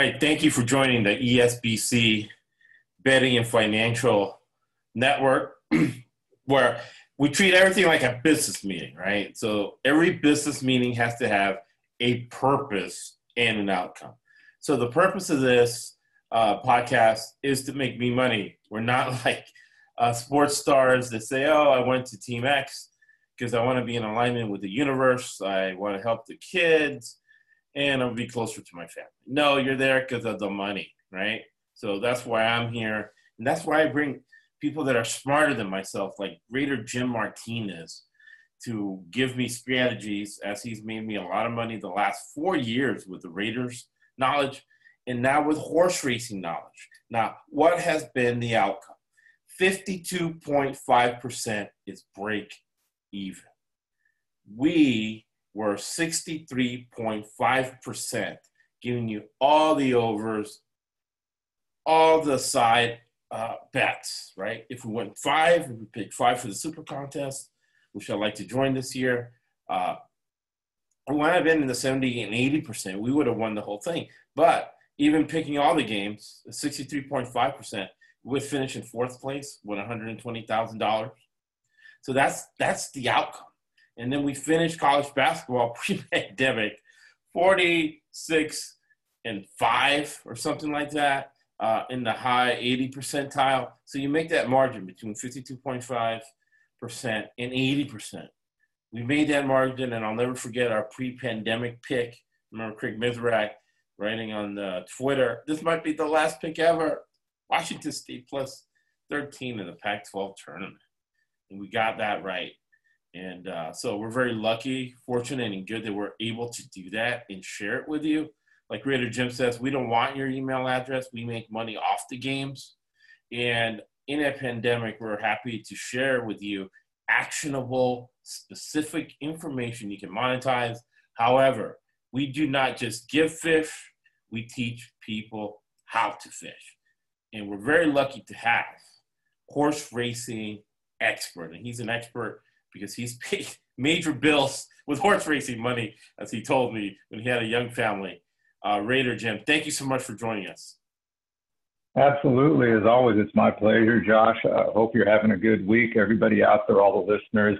right, thank you for joining the ESBC Betting and Financial Network, where we treat everything like a business meeting, right? So every business meeting has to have a purpose and an outcome. So the purpose of this uh, podcast is to make me money. We're not like uh, sports stars that say, "Oh, I went to Team X because I want to be in alignment with the universe. I want to help the kids, and I'll be closer to my family." No, you're there because of the money, right? So that's why I'm here, and that's why I bring people that are smarter than myself, like Raider Jim Martinez, to give me strategies as he's made me a lot of money the last four years with the Raiders knowledge and now with horse racing knowledge. Now, what has been the outcome? 52.5% is break even. We were 63.5%, giving you all the overs, all the side uh, bets, right? If we went five, if we picked five for the super contest, which I'd like to join this year. Uh, we might have been in the 70 and 80%. We would have won the whole thing. But even picking all the games, 63.5%, would finish in fourth place with $120,000. So that's that's the outcome. And then we finished college basketball pre-pandemic, 46 and five or something like that uh, in the high 80 percentile. So you make that margin between 52.5% and 80%. We made that margin, and I'll never forget our pre pandemic pick. Remember Craig Mizrak writing on uh, Twitter, this might be the last pick ever. Washington State plus 13 in the Pac 12 tournament. And we got that right. And uh, so we're very lucky, fortunate, and good that we're able to do that and share it with you like Raider Jim says, we don't want your email address. We make money off the games. And in a pandemic, we're happy to share with you actionable, specific information you can monetize. However, we do not just give fish, we teach people how to fish. And we're very lucky to have horse racing expert. And he's an expert because he's paid major bills with horse racing money, as he told me when he had a young family uh, Raider Jim. Thank you so much for joining us. Absolutely. As always, it's my pleasure, Josh. I hope you're having a good week. Everybody out there, all the listeners,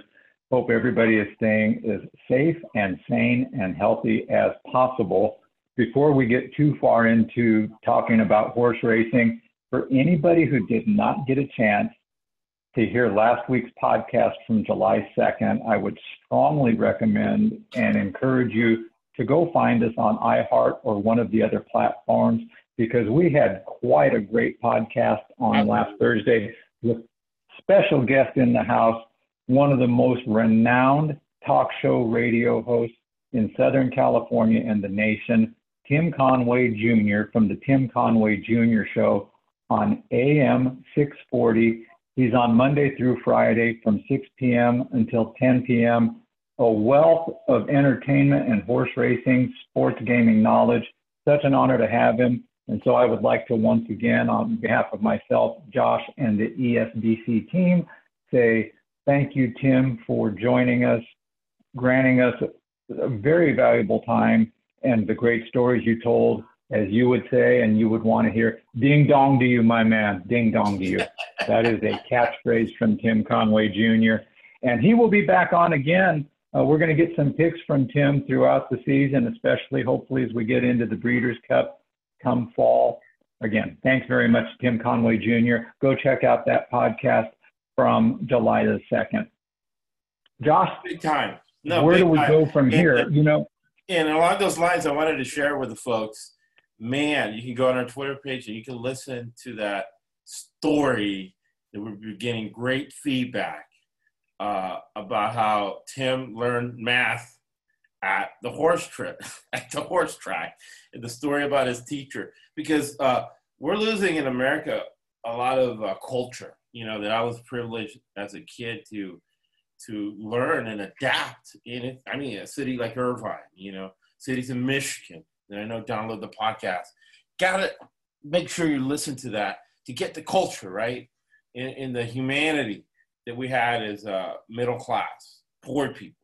hope everybody is staying as safe and sane and healthy as possible. Before we get too far into talking about horse racing, for anybody who did not get a chance to hear last week's podcast from July 2nd, I would strongly recommend and encourage you to go find us on iHeart or one of the other platforms because we had quite a great podcast on last Thursday with special guest in the house, one of the most renowned talk show radio hosts in Southern California and the nation, Tim Conway Jr. from the Tim Conway Jr. Show on AM 640. He's on Monday through Friday from 6 p.m. until 10 p.m a wealth of entertainment and horse racing, sports gaming knowledge. Such an honor to have him. And so I would like to once again, on behalf of myself, Josh, and the ESBC team, say thank you, Tim, for joining us, granting us a very valuable time and the great stories you told, as you would say, and you would want to hear, ding dong to you, my man, ding dong to you. That is a catchphrase from Tim Conway Jr. And he will be back on again uh, we're going to get some picks from Tim throughout the season, especially hopefully as we get into the Breeders' Cup come fall. Again, thanks very much, Tim Conway Jr. Go check out that podcast from July the 2nd. Josh, big time. No, where do we time. go from and, here? you know, and along those lines, I wanted to share with the folks. Man, you can go on our Twitter page and you can listen to that story. That we're getting great feedback uh, about how Tim learned math at the horse trip, at the horse track, and the story about his teacher. Because uh, we're losing in America a lot of uh, culture. You know that I was privileged as a kid to to learn and adapt in it. I mean, a city like Irvine, you know, cities in Michigan. And I know download the podcast. Got to make sure you listen to that to get the culture right in, in the humanity that we had as uh, middle class, poor people.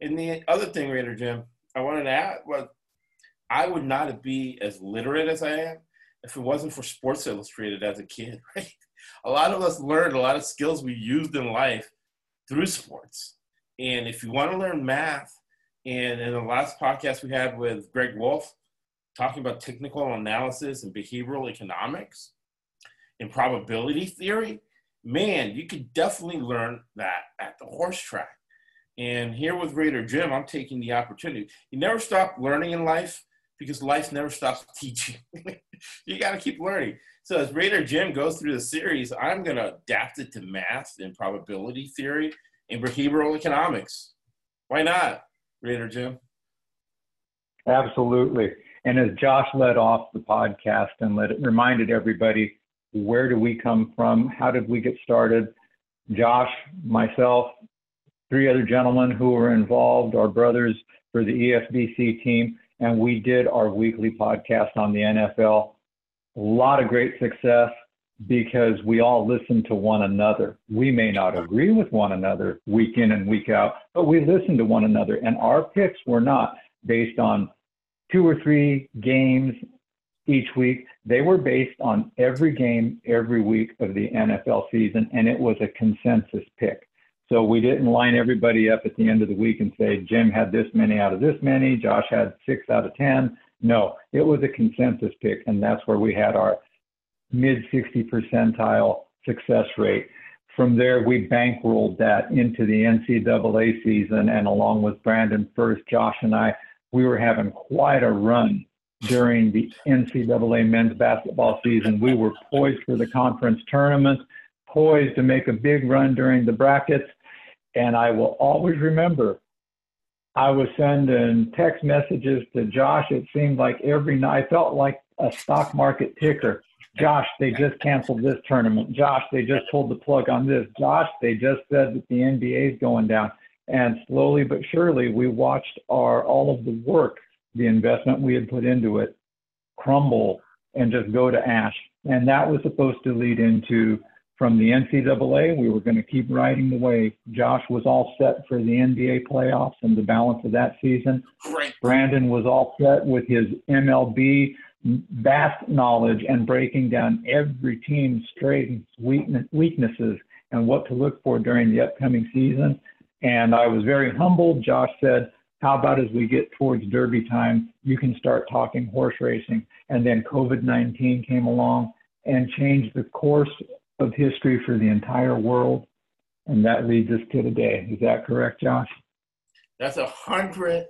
And the other thing, Raider Jim, I wanted to add was I would not be as literate as I am if it wasn't for Sports Illustrated as a kid, right? A lot of us learned a lot of skills we used in life through sports. And if you want to learn math, and in the last podcast we had with Greg Wolf, talking about technical analysis and behavioral economics and probability theory, man, you could definitely learn that at the horse track. And here with Raider Jim, I'm taking the opportunity. You never stop learning in life because life never stops teaching. you got to keep learning. So as Raider Jim goes through the series, I'm going to adapt it to math and probability theory and behavioral economics. Why not, Raider Jim? Absolutely. And as Josh led off the podcast and let it reminded everybody, where do we come from? How did we get started? Josh, myself, three other gentlemen who were involved, our brothers for the ESBC team, and we did our weekly podcast on the NFL. A lot of great success because we all listen to one another. We may not agree with one another week in and week out, but we listen to one another. And our picks were not based on two or three games each week. They were based on every game every week of the NFL season, and it was a consensus pick. So we didn't line everybody up at the end of the week and say, Jim had this many out of this many, Josh had six out of 10. No, it was a consensus pick, and that's where we had our mid 60 percentile success rate. From there, we bankrolled that into the NCAA season, and along with Brandon First, Josh and I, we were having quite a run during the NCAA men's basketball season. We were poised for the conference tournament, poised to make a big run during the brackets, and I will always remember I was sending text messages to Josh. It seemed like every night, I felt like a stock market ticker. Josh, they just canceled this tournament. Josh, they just pulled the plug on this. Josh, they just said that the NBA is going down. And slowly but surely, we watched our all of the work, the investment we had put into it, crumble and just go to ash. And that was supposed to lead into from the NCAA. We were going to keep riding the wave. Josh was all set for the NBA playoffs and the balance of that season. Great. Brandon was all set with his MLB vast knowledge and breaking down every team's strengths, weaknesses, and what to look for during the upcoming season. And I was very humbled. Josh said, How about as we get towards Derby time, you can start talking horse racing? And then COVID 19 came along and changed the course of history for the entire world. And that leads us to today. Is that correct, Josh? That's a hundred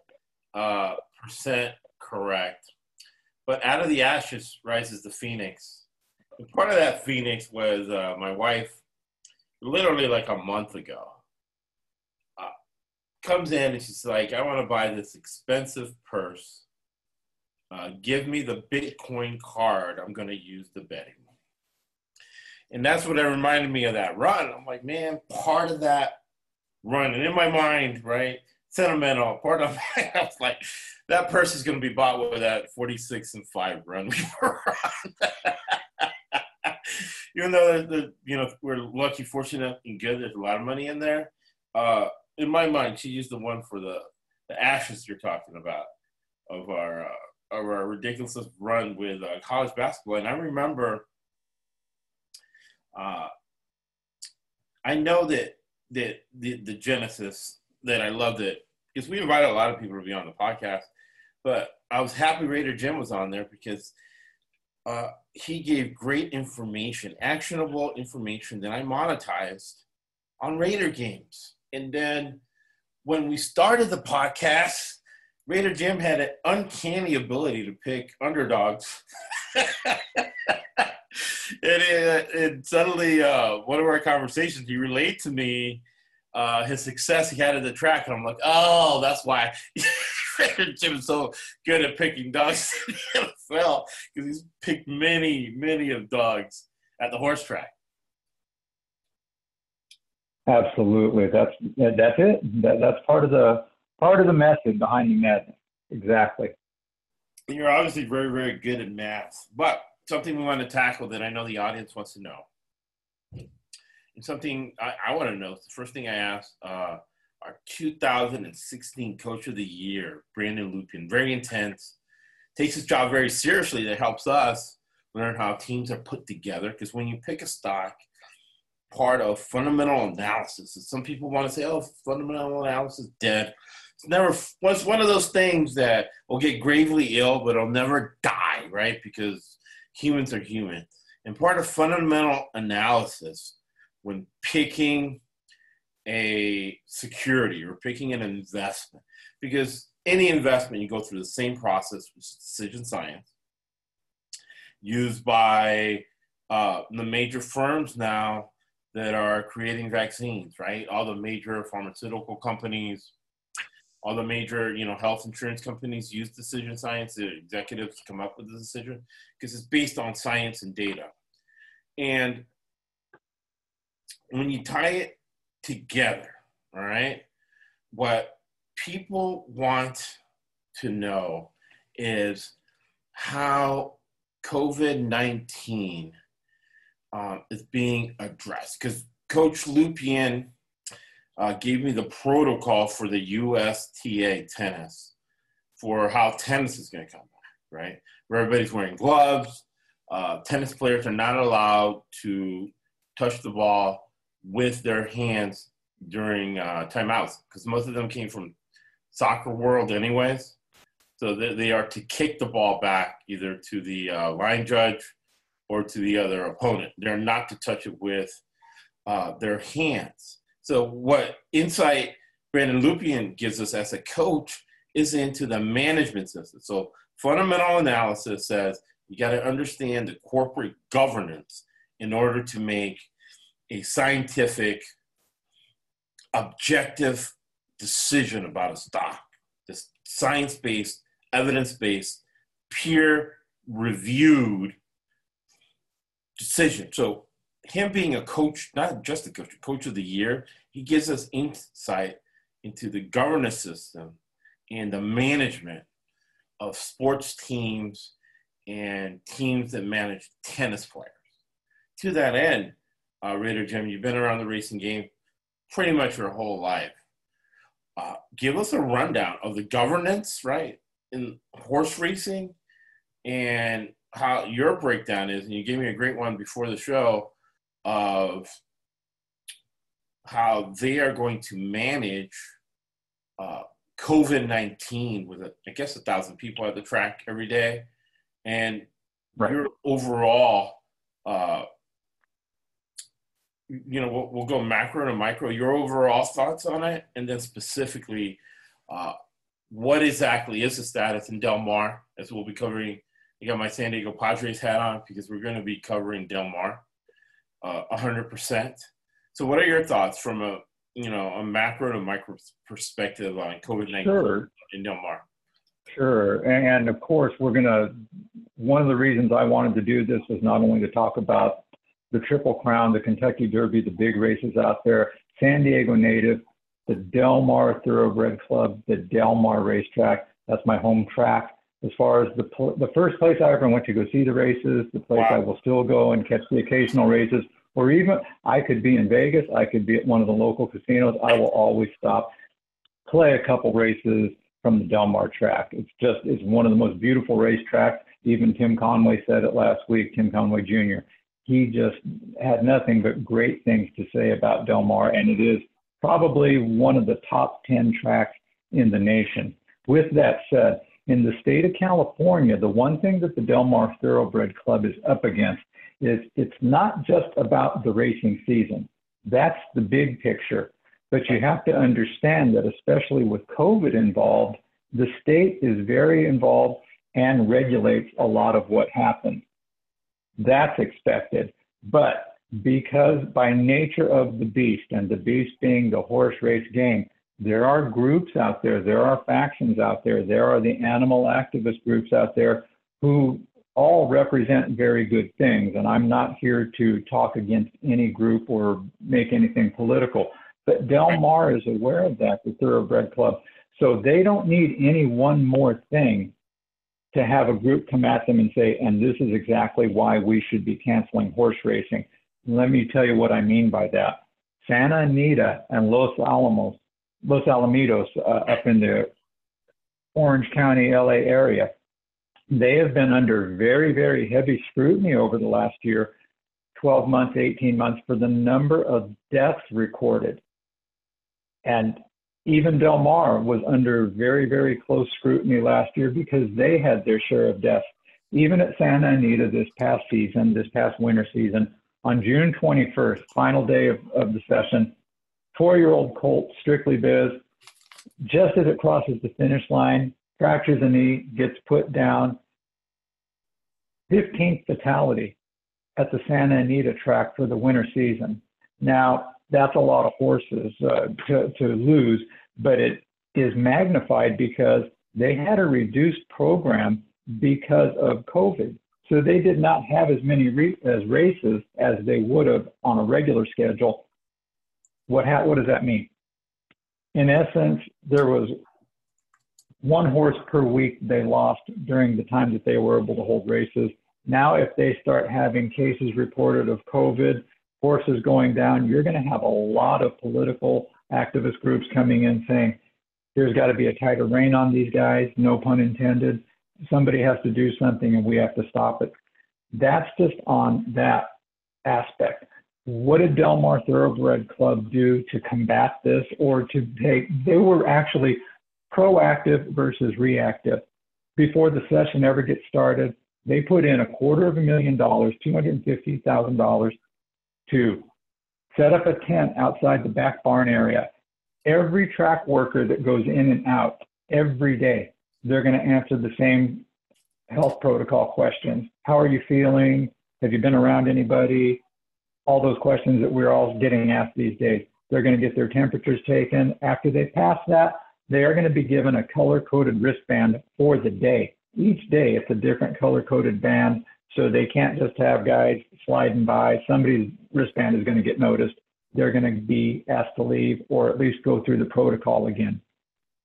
uh, percent correct. But out of the ashes rises the phoenix. And part of that phoenix was uh, my wife, literally like a month ago, comes in and she's like, I want to buy this expensive purse. Uh, give me the Bitcoin card. I'm going to use the betting. And that's what it reminded me of that run. I'm like, man, part of that run, and in my mind, right, sentimental, part of it, I was like, that purse is going to be bought with that 46 and 5 run we were on. Even though the, you know we're lucky, fortunate, and good, there's a lot of money in there. Uh, in my mind, she used the one for the the ashes you're talking about of our uh, of our ridiculous run with uh, college basketball, and I remember uh, I know that that the, the genesis that I loved it because we invited a lot of people to be on the podcast, but I was happy Raider Jim was on there because uh, he gave great information, actionable information that I monetized on Raider games. And then when we started the podcast, Raider Jim had an uncanny ability to pick underdogs. and, it, and suddenly, uh, one of our conversations, he relayed to me uh, his success he had at the track, and I'm like, oh, that's why Jim is so good at picking dogs in the NFL because he's picked many, many of dogs at the horse track. Absolutely, that's that's it. That, that's part of the part of the method behind the madness. Exactly. You're obviously very, very good at math, but something we want to tackle that I know the audience wants to know. And something I, I want to know. The first thing I asked uh, our 2016 Coach of the Year, Brandon Lupien, very intense. takes his job very seriously. That helps us learn how teams are put together. Because when you pick a stock, part of fundamental analysis. Some people want to say, "Oh, fundamental analysis is dead." It's never. It's one of those things that will get gravely ill, but it'll never die, right? Because humans are human. And part of fundamental analysis when picking a security or picking an investment, because any investment you go through the same process with decision science used by uh, the major firms now that are creating vaccines, right? All the major pharmaceutical companies, all the major, you know, health insurance companies use decision science. The executives come up with the decision because it's based on science and data. And when you tie it together, all right, what people want to know is how COVID 19 um, is being addressed. Because Coach Lupien uh, gave me the protocol for the USTA tennis for how tennis is going to come back, right? Where everybody's wearing gloves. Uh, tennis players are not allowed to touch the ball with their hands during uh, timeouts because most of them came from soccer world anyways. So they, they are to kick the ball back either to the uh, line judge or to the other opponent. They're not to touch it with uh, their hands. So what insight Brandon Lupien gives us as a coach is into the management system. So fundamental analysis says you got to understand the corporate governance in order to make a scientific, objective decision about a stock. This science-based, evidence-based, peer-reviewed decision. So him being a coach, not just a coach, coach of the year, he gives us insight into the governance system and the management of sports teams and teams that manage tennis players. To that end, uh, Raider Jim, you've been around the racing game pretty much your whole life. Uh, give us a rundown of the governance, right, in horse racing and how your breakdown is, and you gave me a great one before the show of how they are going to manage uh, COVID nineteen with a, I guess a thousand people at the track every day, and right. your overall, uh, you know, we'll, we'll, go macro to micro. Your overall thoughts on it, and then specifically, uh, what exactly is the status in Del Mar, as we'll be covering I got my San Diego Padres hat on because we're going to be covering Del Mar, uh, hundred percent. So, what are your thoughts from a you know a macro to micro perspective on COVID nineteen sure. in Del Mar? Sure, and of course, we're going to. One of the reasons I wanted to do this was not only to talk about the Triple Crown, the Kentucky Derby, the big races out there, San Diego native, the Del Mar Thoroughbred Club, the Del Mar Racetrack. That's my home track as far as the the first place I ever went to go see the races, the place wow. I will still go and catch the occasional races, or even I could be in Vegas, I could be at one of the local casinos. I will always stop, play a couple races from the Del Mar track. It's just it's one of the most beautiful racetracks. Even Tim Conway said it last week. Tim Conway Jr. He just had nothing but great things to say about Del Mar, and it is probably one of the top ten tracks in the nation. With that said in the state of California, the one thing that the Del Mar Thoroughbred Club is up against is it's not just about the racing season. That's the big picture. But you have to understand that, especially with COVID involved, the state is very involved and regulates a lot of what happens. That's expected. But because by nature of the beast, and the beast being the horse race game, there are groups out there, there are factions out there, there are the animal activist groups out there who all represent very good things. And I'm not here to talk against any group or make anything political. But Del Mar is aware of that, the Thoroughbred Club. So they don't need any one more thing to have a group come at them and say, and this is exactly why we should be canceling horse racing. Let me tell you what I mean by that. Santa Anita and Los Alamos Los Alamitos uh, up in the Orange County, LA area. They have been under very, very heavy scrutiny over the last year 12 months, 18 months for the number of deaths recorded. And even Del Mar was under very, very close scrutiny last year because they had their share of deaths. Even at Santa Anita this past season, this past winter season, on June 21st, final day of, of the session, four year old colt, Strictly Biz, just as it crosses the finish line, fractures a knee, gets put down. 15th fatality at the Santa Anita track for the winter season. Now, that's a lot of horses uh, to, to lose, but it is magnified because they had a reduced program because of COVID. So they did not have as many re- as races as they would have on a regular schedule. What, ha- what does that mean? In essence, there was one horse per week they lost during the time that they were able to hold races. Now, if they start having cases reported of COVID, horses going down, you're going to have a lot of political activist groups coming in saying, there's got to be a tighter rein on these guys, no pun intended. Somebody has to do something and we have to stop it. That's just on that aspect. What did Del Mar Thoroughbred Club do to combat this or to take? They were actually proactive versus reactive. Before the session ever gets started, they put in a quarter of a million dollars, $250,000 to set up a tent outside the back barn area. Every track worker that goes in and out every day, they're going to answer the same health protocol questions. How are you feeling? Have you been around anybody? All those questions that we're all getting asked these days. They're going to get their temperatures taken. After they pass that, they are going to be given a color coded wristband for the day each day it's a different color coded band. So they can't just have guys sliding by. Somebody's wristband is going to get noticed. They're going to be asked to leave or at least go through the protocol again.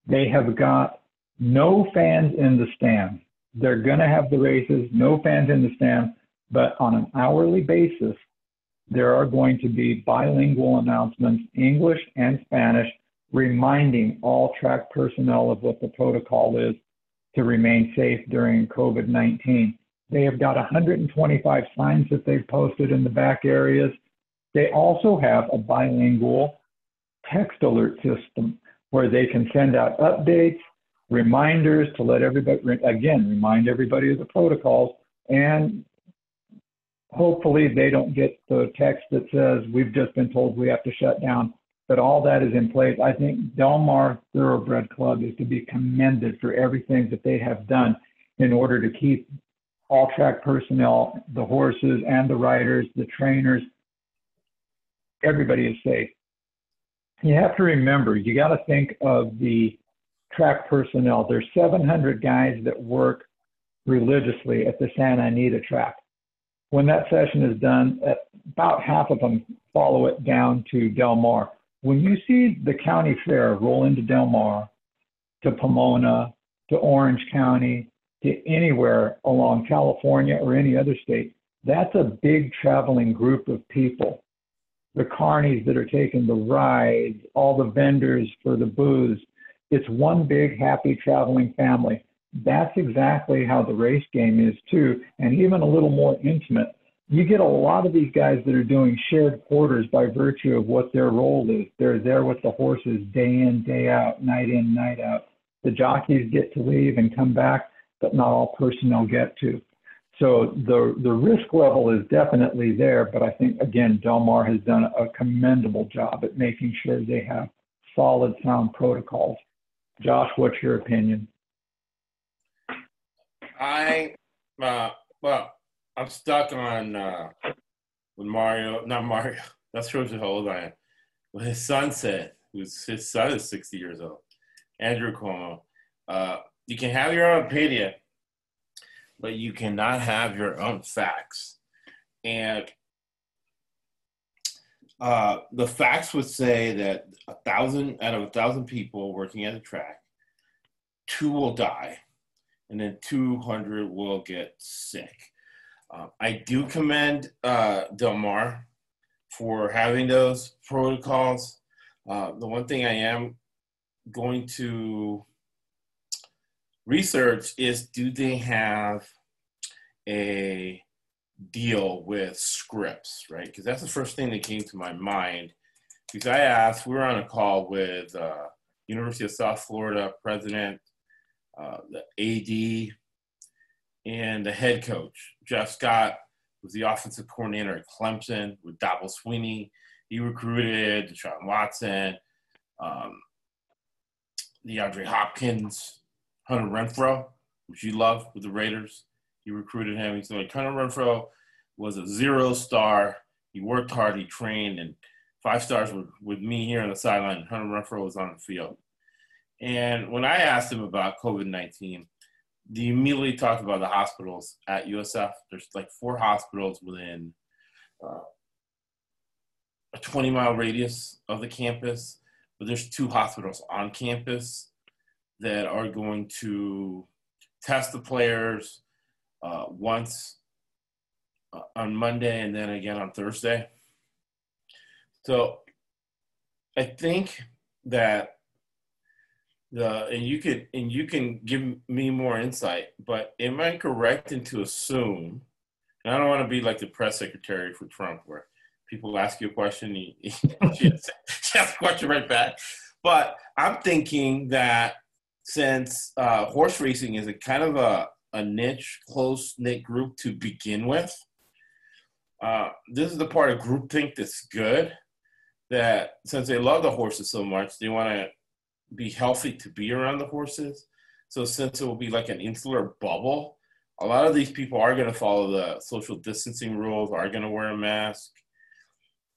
They have got no fans in the stand. They're going to have the races, no fans in the stand, but on an hourly basis, there are going to be bilingual announcements, English and Spanish, reminding all track personnel of what the protocol is to remain safe during COVID 19. They have got 125 signs that they've posted in the back areas. They also have a bilingual text alert system where they can send out updates, reminders to let everybody, again, remind everybody of the protocols. And hopefully they don't get the text that says, we've just been told we have to shut down but all that is in place. I think Del Mar Thoroughbred Club is to be commended for everything that they have done in order to keep all track personnel, the horses and the riders, the trainers, everybody is safe. You have to remember, you got to think of the track personnel. There's 700 guys that work religiously at the Santa Anita track. When that session is done, uh, about half of them follow it down to Del Mar when you see the county fair roll into Del Mar, to Pomona, to Orange County, to anywhere along California or any other state, that's a big traveling group of people. The carnies that are taking the rides, all the vendors for the booze. It's one big happy traveling family. That's exactly how the race game is too, and even a little more intimate you get a lot of these guys that are doing shared quarters by virtue of what their role is. They're there with the horses day in, day out, night in, night out. The jockeys get to leave and come back, but not all personnel get to. So the the risk level is definitely there, but I think again Del Mar has done a commendable job at making sure they have solid, sound protocols. Josh, what's your opinion? I uh, well, I'm stuck on uh, with Mario, not Mario. That shows you how old I am. What his son said, who's his son is 60 years old, Andrew Cuomo. Uh, you can have your own opinion, but you cannot have your own facts. And uh, the facts would say that a thousand out of a thousand people working at a track, two will die, and then 200 will get sick. Uh, I do commend uh, Del Mar for having those protocols. Uh, the one thing I am going to research is do they have a deal with Scripps, right? Because that's the first thing that came to my mind. Because I asked, we were on a call with uh, University of South Florida president, uh, the AD, and the head coach. Jeff Scott was the offensive coordinator at Clemson with Dabo Swinney. He recruited Deshaun Watson, um, DeAndre Hopkins, Hunter Renfrow, which you love with the Raiders. He recruited him. He's like Hunter Renfrow was a zero star. He worked hard. He trained, and five stars with, with me here on the sideline. Hunter Renfrow was on the field. And when I asked him about COVID 19, he immediately talked about the hospitals at USF. There's like four hospitals within uh, a 20 mile radius of the campus, but there's two hospitals on campus that are going to test the players uh, once uh, on Monday and then again on Thursday. So I think that the and you could and you can give me more insight, but am I correct in to assume? And I don't want to be like the press secretary for Trump, where people ask you a question, you, you ask a question right back. But I'm thinking that since uh, horse racing is a kind of a, a niche, close knit group to begin with, uh, this is the part of groupthink that's good. That since they love the horses so much, they want to be healthy to be around the horses. So since it will be like an insular bubble, a lot of these people are going to follow the social distancing rules, are going to wear a mask,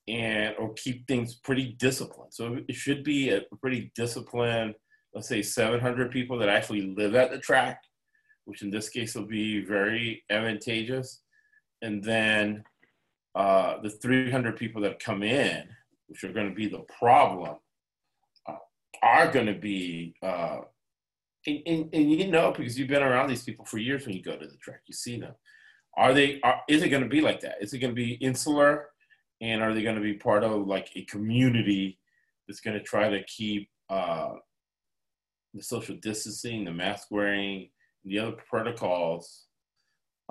and or keep things pretty disciplined. So it should be a pretty disciplined let's say 700 people that actually live at the track, which in this case will be very advantageous. And then uh, the 300 people that come in, which are going to be the problem, are going to be, uh, and, and, and, you know, because you've been around these people for years when you go to the track, you see them. Are they, are, is it going to be like that? Is it going to be insular? And are they going to be part of like a community that's going to try to keep uh, the social distancing, the mask wearing, the other protocols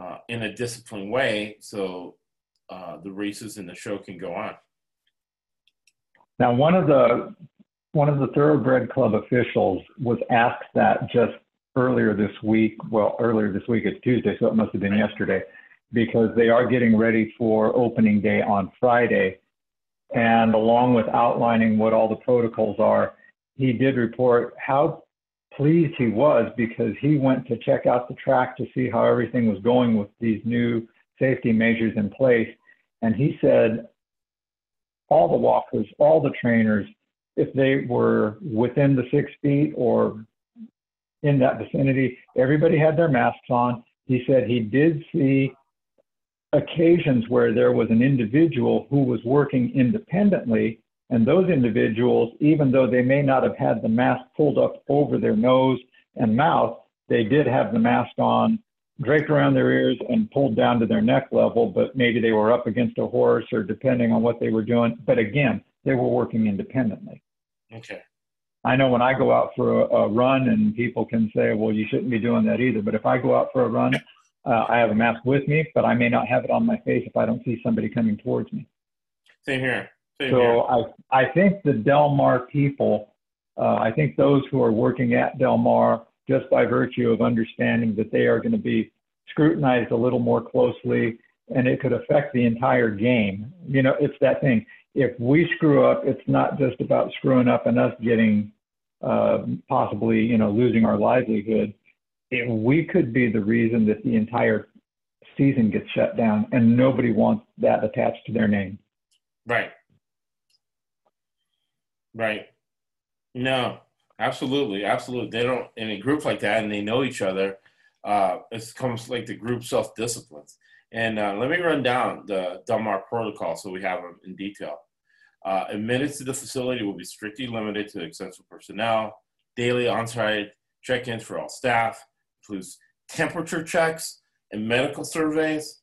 uh, in a disciplined way so uh, the races and the show can go on. Now, one of the one of the Thoroughbred Club officials was asked that just earlier this week. Well, earlier this week it's Tuesday, so it must have been yesterday, because they are getting ready for opening day on Friday. And along with outlining what all the protocols are, he did report how pleased he was because he went to check out the track to see how everything was going with these new safety measures in place. And he said all the walkers, all the trainers, if they were within the six feet or in that vicinity, everybody had their masks on. He said he did see occasions where there was an individual who was working independently and those individuals, even though they may not have had the mask pulled up over their nose and mouth, they did have the mask on, draped around their ears and pulled down to their neck level, but maybe they were up against a horse or depending on what they were doing. But again, they were working independently. Okay. I know when I go out for a, a run and people can say, well, you shouldn't be doing that either. But if I go out for a run, uh, I have a mask with me, but I may not have it on my face if I don't see somebody coming towards me. Same here. Same So I, I think the Del Mar people, uh, I think those who are working at Del Mar, just by virtue of understanding that they are going to be scrutinized a little more closely and it could affect the entire game. You know, it's that thing. If we screw up, it's not just about screwing up and us getting uh, possibly, you know, losing our livelihood. If we could be the reason that the entire season gets shut down, and nobody wants that attached to their name. Right. Right. No, absolutely, absolutely. They don't in a group like that, and they know each other. Uh, it comes like the group self disciplines. And uh, let me run down the Del Mar protocol so we have them in detail. Uh, admittance to the facility will be strictly limited to essential personnel. Daily on-site check-ins for all staff includes temperature checks and medical surveys.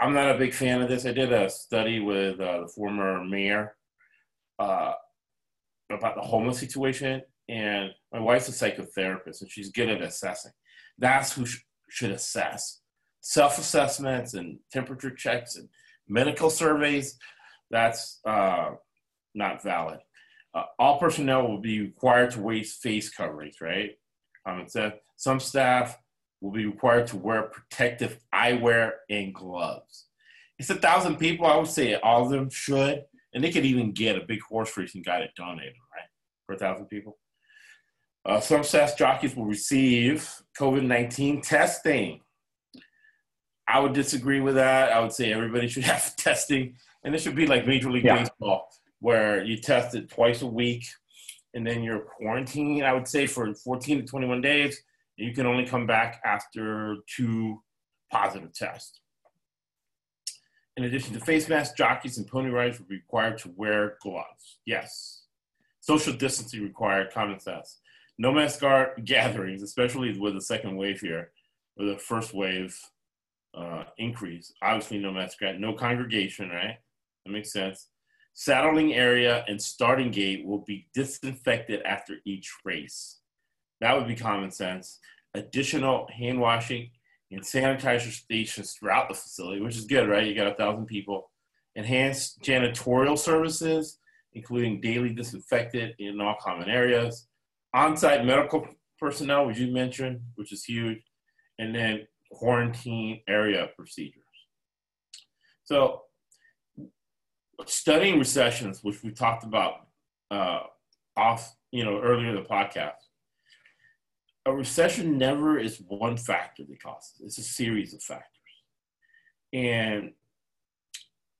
I'm not a big fan of this. I did a study with uh, the former mayor uh, about the homeless situation and my wife's a psychotherapist, and she's good at assessing. That's who sh- should assess. Self assessments and temperature checks and medical surveys, that's uh, not valid. Uh, all personnel will be required to wear face coverings, right? Um, said some staff will be required to wear protective eyewear and gloves. It's a thousand people. I would say all of them should, and they could even get a big horse racing guy to donate them, right, for a thousand people. Uh, some SAS jockeys will receive COVID 19 testing. I would disagree with that. I would say everybody should have testing, and it should be like Major League yeah. Baseball, where you test it twice a week, and then you're quarantined. I would say for 14 to 21 days. You can only come back after two positive tests. In addition to face masks, jockeys and pony riders will be required to wear gloves. Yes. Social distancing required, common sense. No mask gatherings, especially with the second wave here, or the first wave uh, increase. Obviously, no mask, no congregation, right? That makes sense. Saddling area and starting gate will be disinfected after each race. That would be common sense. Additional hand washing and sanitizer stations throughout the facility, which is good, right? You got a thousand people. Enhanced janitorial services, including daily disinfectant in all common areas on-site medical personnel, which you mentioned, which is huge, and then quarantine area procedures. So studying recessions, which we talked about uh, off, you know, earlier in the podcast, a recession never is one factor that causes. It's a series of factors. And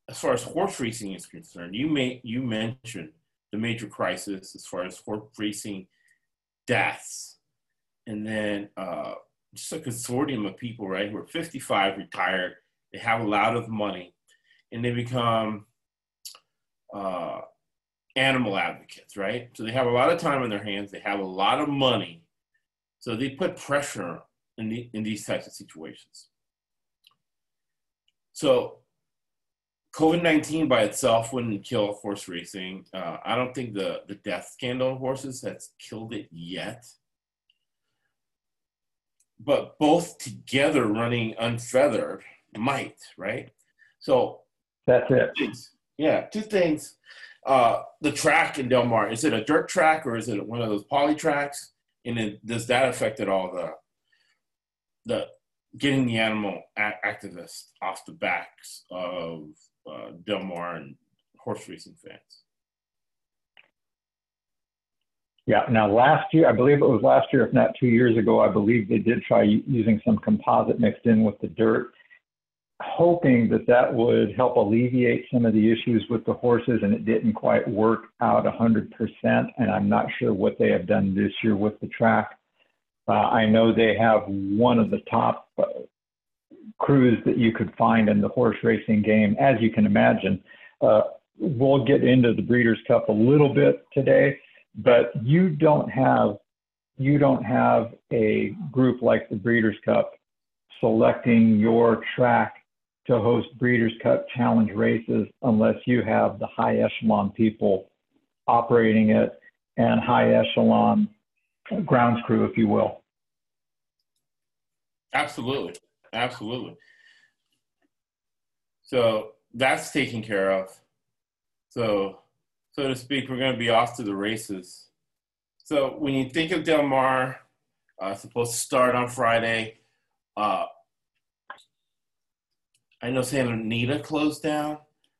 as far as horse racing is concerned, you may you mentioned the major crisis as far as horse racing deaths, and then uh, just a consortium of people, right, who are 55, retired, they have a lot of money, and they become uh, animal advocates, right? So they have a lot of time on their hands, they have a lot of money, so they put pressure in, the, in these types of situations. So COVID 19 by itself wouldn't kill horse racing. Uh, I don't think the, the death scandal of horses has killed it yet. But both together running unfeathered might, right? So that's it. Things. Yeah, two things. Uh, the track in Del Mar, is it a dirt track or is it one of those poly tracks? And then does that affect at all the the getting the animal activists off the backs of uh, Del Mar and horse racing fans. Yeah. Now, last year, I believe it was last year, if not two years ago, I believe they did try using some composite mixed in with the dirt, hoping that that would help alleviate some of the issues with the horses, and it didn't quite work out 100%. And I'm not sure what they have done this year with the track. Uh, I know they have one of the top uh, crews that you could find in the horse racing game, as you can imagine. Uh, we'll get into the Breeders' Cup a little bit today, but you don't have you don't have a group like the Breeders' Cup selecting your track to host Breeders' Cup Challenge races unless you have the high echelon people operating it and high echelon grounds crew, if you will. Absolutely. Absolutely. So that's taken care of. So, so to speak, we're going to be off to the races. So when you think of Del Mar, uh, supposed to start on Friday. Uh, I know Santa Anita closed down,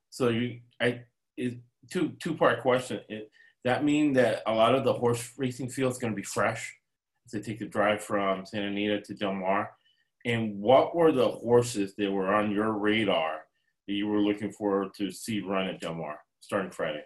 so you, I, it, two two part question. It, that mean that a lot of the horse racing field is going to be fresh as they take the drive from Santa Anita to Del Mar. And what were the horses that were on your radar that you were looking for to see run at Del Mar starting Friday?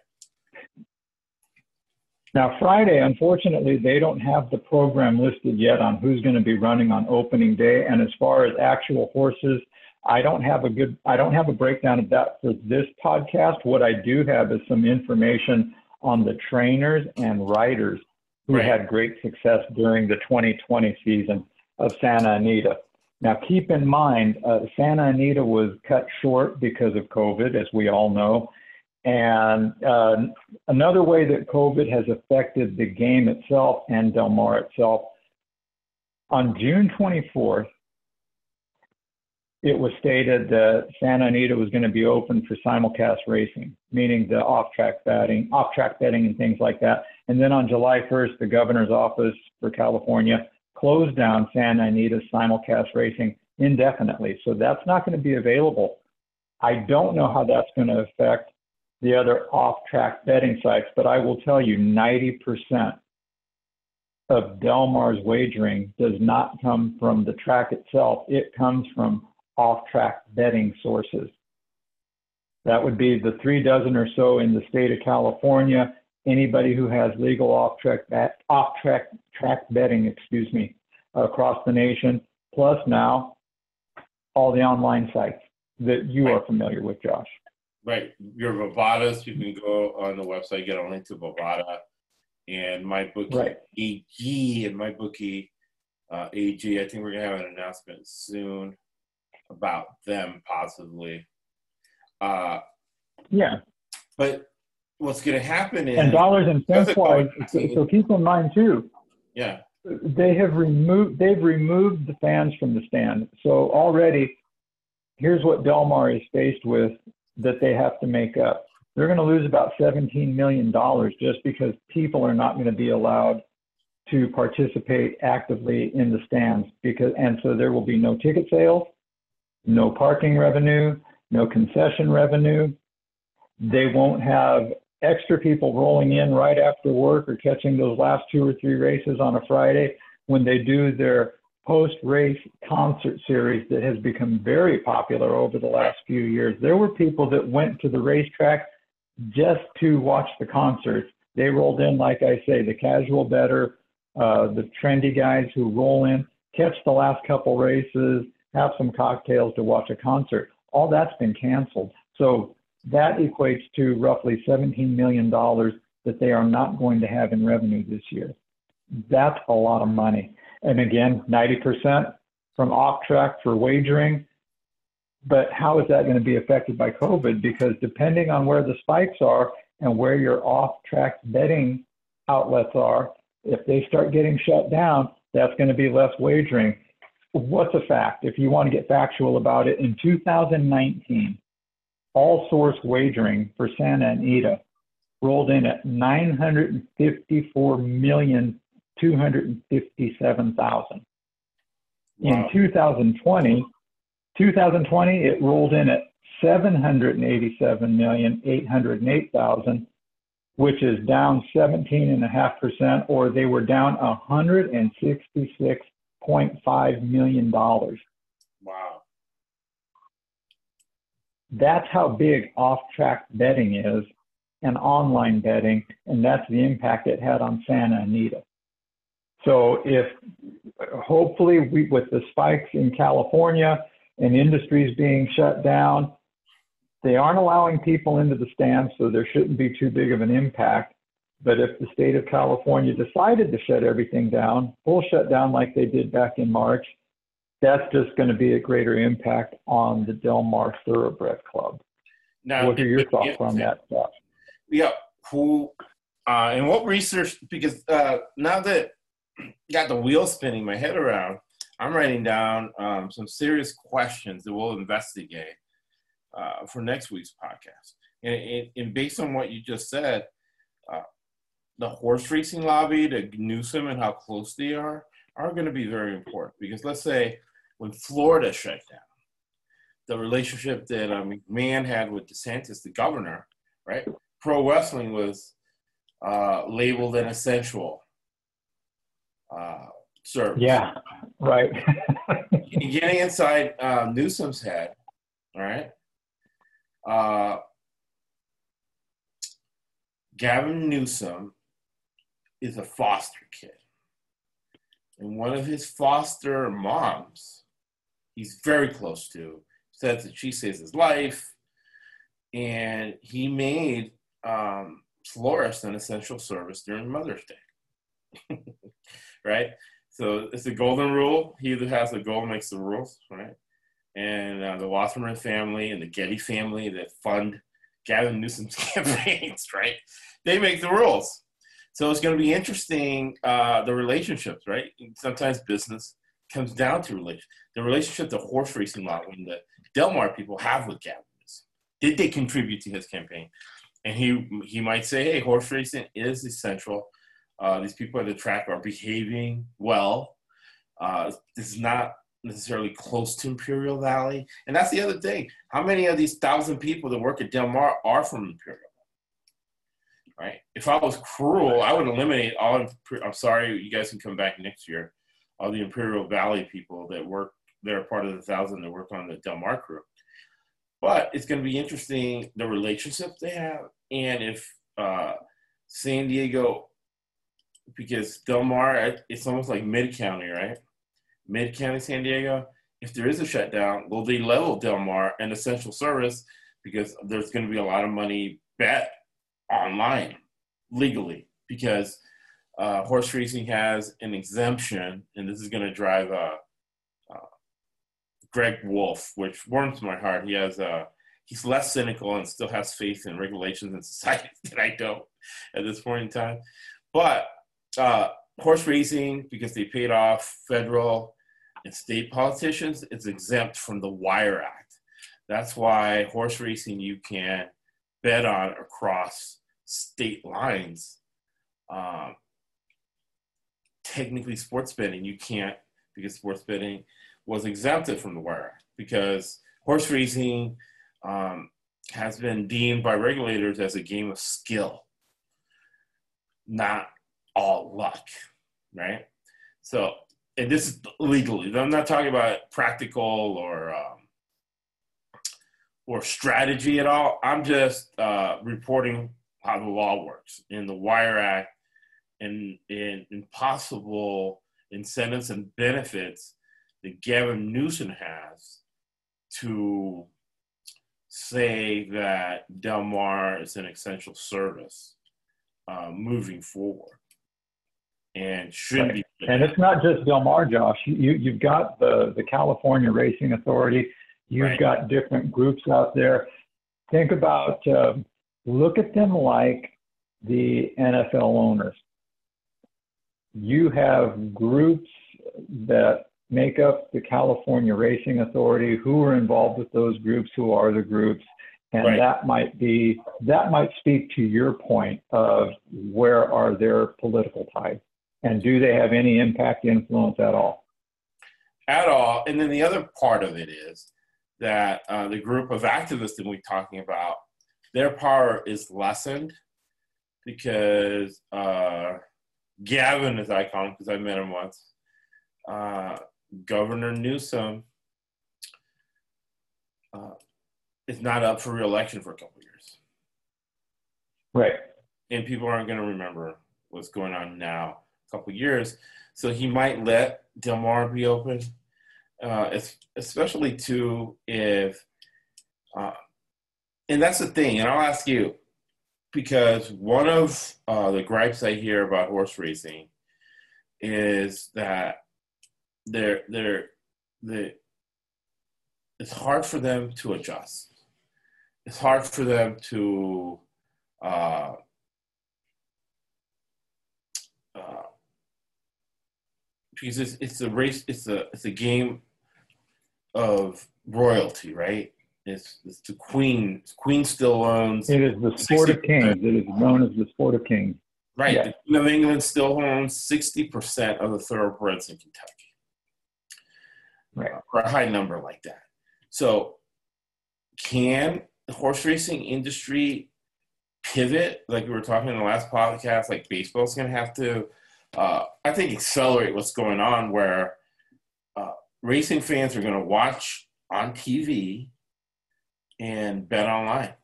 Now, Friday, unfortunately, they don't have the program listed yet on who's going to be running on opening day. And as far as actual horses, I don't have a good, I don't have a breakdown of that for this podcast. What I do have is some information on the trainers and riders who right. had great success during the 2020 season of Santa Anita. Now, keep in mind, uh, Santa Anita was cut short because of COVID, as we all know. And uh, another way that COVID has affected the game itself and Del Mar itself, on June 24th, it was stated that Santa Anita was going to be open for simulcast racing, meaning the off-track betting, off-track betting and things like that. And then on July 1st, the governor's office for California closed down Santa Anita simulcast racing indefinitely. So that's not going to be available. I don't know how that's going to affect the other off-track betting sites, but I will tell you 90% of Del Mar's wagering does not come from the track itself. It comes from off-track betting sources. That would be the three dozen or so in the state of California. Anybody who has legal off-track bet, off-track track betting, excuse me, across the nation, plus now all the online sites that you are familiar with, Josh. Right. Your Bovadas, you can go on the website, get a link to Bovada and MyBookie right. AG and MyBookie uh, AG. I think we're gonna have an announcement soon about them possibly. Uh, yeah. But what's gonna happen is and dollars and cents wise. So, so keep in mind too. Yeah. They have removed. They've removed the fans from the stand. So already, here's what Del Mar is faced with that they have to make up. They're going to lose about $17 million just because people are not going to be allowed to participate actively in the stands because and so there will be no ticket sales, no parking revenue, no concession revenue. They won't have extra people rolling in right after work or catching those last two or three races on a Friday when they do their post race concert series that has become very popular over the last few years. There were people that went to the racetrack just to watch the concerts. They rolled in, like I say, the casual better, uh, the trendy guys who roll in, catch the last couple races, have some cocktails to watch a concert. All that's been canceled. So that equates to roughly $17 million that they are not going to have in revenue this year. That's a lot of money. And again, 90% from off track for wagering. But how is that going to be affected by COVID? Because depending on where the spikes are and where your off track betting outlets are, if they start getting shut down, that's going to be less wagering. What's a fact? If you want to get factual about it, in 2019, all source wagering for Santa Anita rolled in at 954 million 257,000. In 2020, 2020 it rolled in at 787,808,000, which is down 17.5%, or they were down 166.5 million dollars. Wow. That's how big off-track betting is and online betting, and that's the impact it had on Santa Anita. So if hopefully we, with the spikes in California and industries being shut down, they aren't allowing people into the stands, so there shouldn't be too big of an impact. But if the state of California decided to shut everything down, full shutdown like they did back in March, that's just going to be a greater impact on the Del Mar Thoroughbred Club. Now, what are your thoughts on that stuff? Yeah, who uh, and what research? Because uh, now that got the wheel spinning my head around, I'm writing down um, some serious questions that we'll investigate uh, for next week's podcast. And, and, and, based on what you just said, uh, the horse racing lobby, the Newsom and how close they are, are going to be very important. Because let's say when Florida shut down, the relationship that uh, McMahon had with DeSantis, the governor, right? Pro wrestling was uh, labeled an essential uh, service. Yeah, right. Getting inside uh, Newsom's head, all right. Uh, Gavin Newsom is a foster kid. And one of his foster moms, he's very close to, says that she saves his life. And he made um, florist an essential service during Mother's Day. right? So it's the golden rule. He who has the gold makes the rules, right? And uh, the Wasserman family and the Getty family that fund Gavin Newsom's campaigns, right? They make the rules. So it's going to be interesting, uh, the relationships, right? Sometimes business comes down to relation. The relationship the horse racing lot when the Del Mar people have with Gavin. Did they contribute to his campaign? And he he might say, hey, horse racing is essential. Uh, these people at the track are behaving well. Uh, this is not necessarily close to Imperial Valley. And that's the other thing. How many of these thousand people that work at Del Mar are from Imperial? Right? If I was cruel, I would eliminate all. I'm sorry, you guys can come back next year. All the Imperial Valley people that work, they're part of the thousand that work on the Del Mar crew. But it's going to be interesting the relationships they have, and if uh, San Diego, because Del Mar, it's almost like mid county, right? Mid County San Diego, if there is a shutdown, will they level Del Mar an essential service because there's going to be a lot of money bet online legally because uh, horse racing has an exemption, and this is going to drive uh, uh, Greg Wolf, which warms my heart. He has uh, he's less cynical and still has faith in regulations and society that I don't at this point in time. But uh, horse racing, because they paid off federal and state politicians, it's exempt from the Wire Act. That's why horse racing you can bet on across state lines. Um, technically, sports betting you can't because sports betting was exempted from the Wire Act because horse racing um, has been deemed by regulators as a game of skill, not all luck, right? So and this is legally. I'm not talking about practical or um, or strategy at all. I'm just uh, reporting how the law works in the Wire Act and in impossible incentives and benefits that Gavin Newsom has to say that Del Mar is an essential service uh, moving forward and should right. be. And it's not just Del Mar, Josh. You, you've got the, the California Racing Authority. You've right. got different groups out there. Think about, uh, look at them like the NFL owners. You have groups that make up the California Racing Authority, who are involved with those groups, who are the groups, and right. that might be that might speak to your point of where are their political ties. And do they have any impact, influence at all? At all. And then the other part of it is that uh, the group of activists that we're talking about, their power is lessened because uh, Gavin, as I call him, because I met him once, uh, Governor Newsom uh, is not up for reelection for a couple years. Right. And people aren't going to remember what's going on now couple years. So he might let Del Mar be open, uh, especially too if, uh, and that's the thing. And I'll ask you because one of uh, the gripes I hear about horse racing is that they're they're the it's hard for them to adjust. It's hard for them to uh, because it's, it's a race, it's a it's a game of royalty, right? It's, it's the queen. Queen still owns. It is the sport 60%. of kings. It is known as the sport of kings. Right. The Queen of England still owns sixty percent of the thoroughbreds in Kentucky. Right. Uh, or a high number like that. So, can the horse racing industry pivot, like we were talking in the last podcast? Like baseball's going to have to uh, I think accelerate what's going on where uh, racing fans are going to watch on TV and bet online.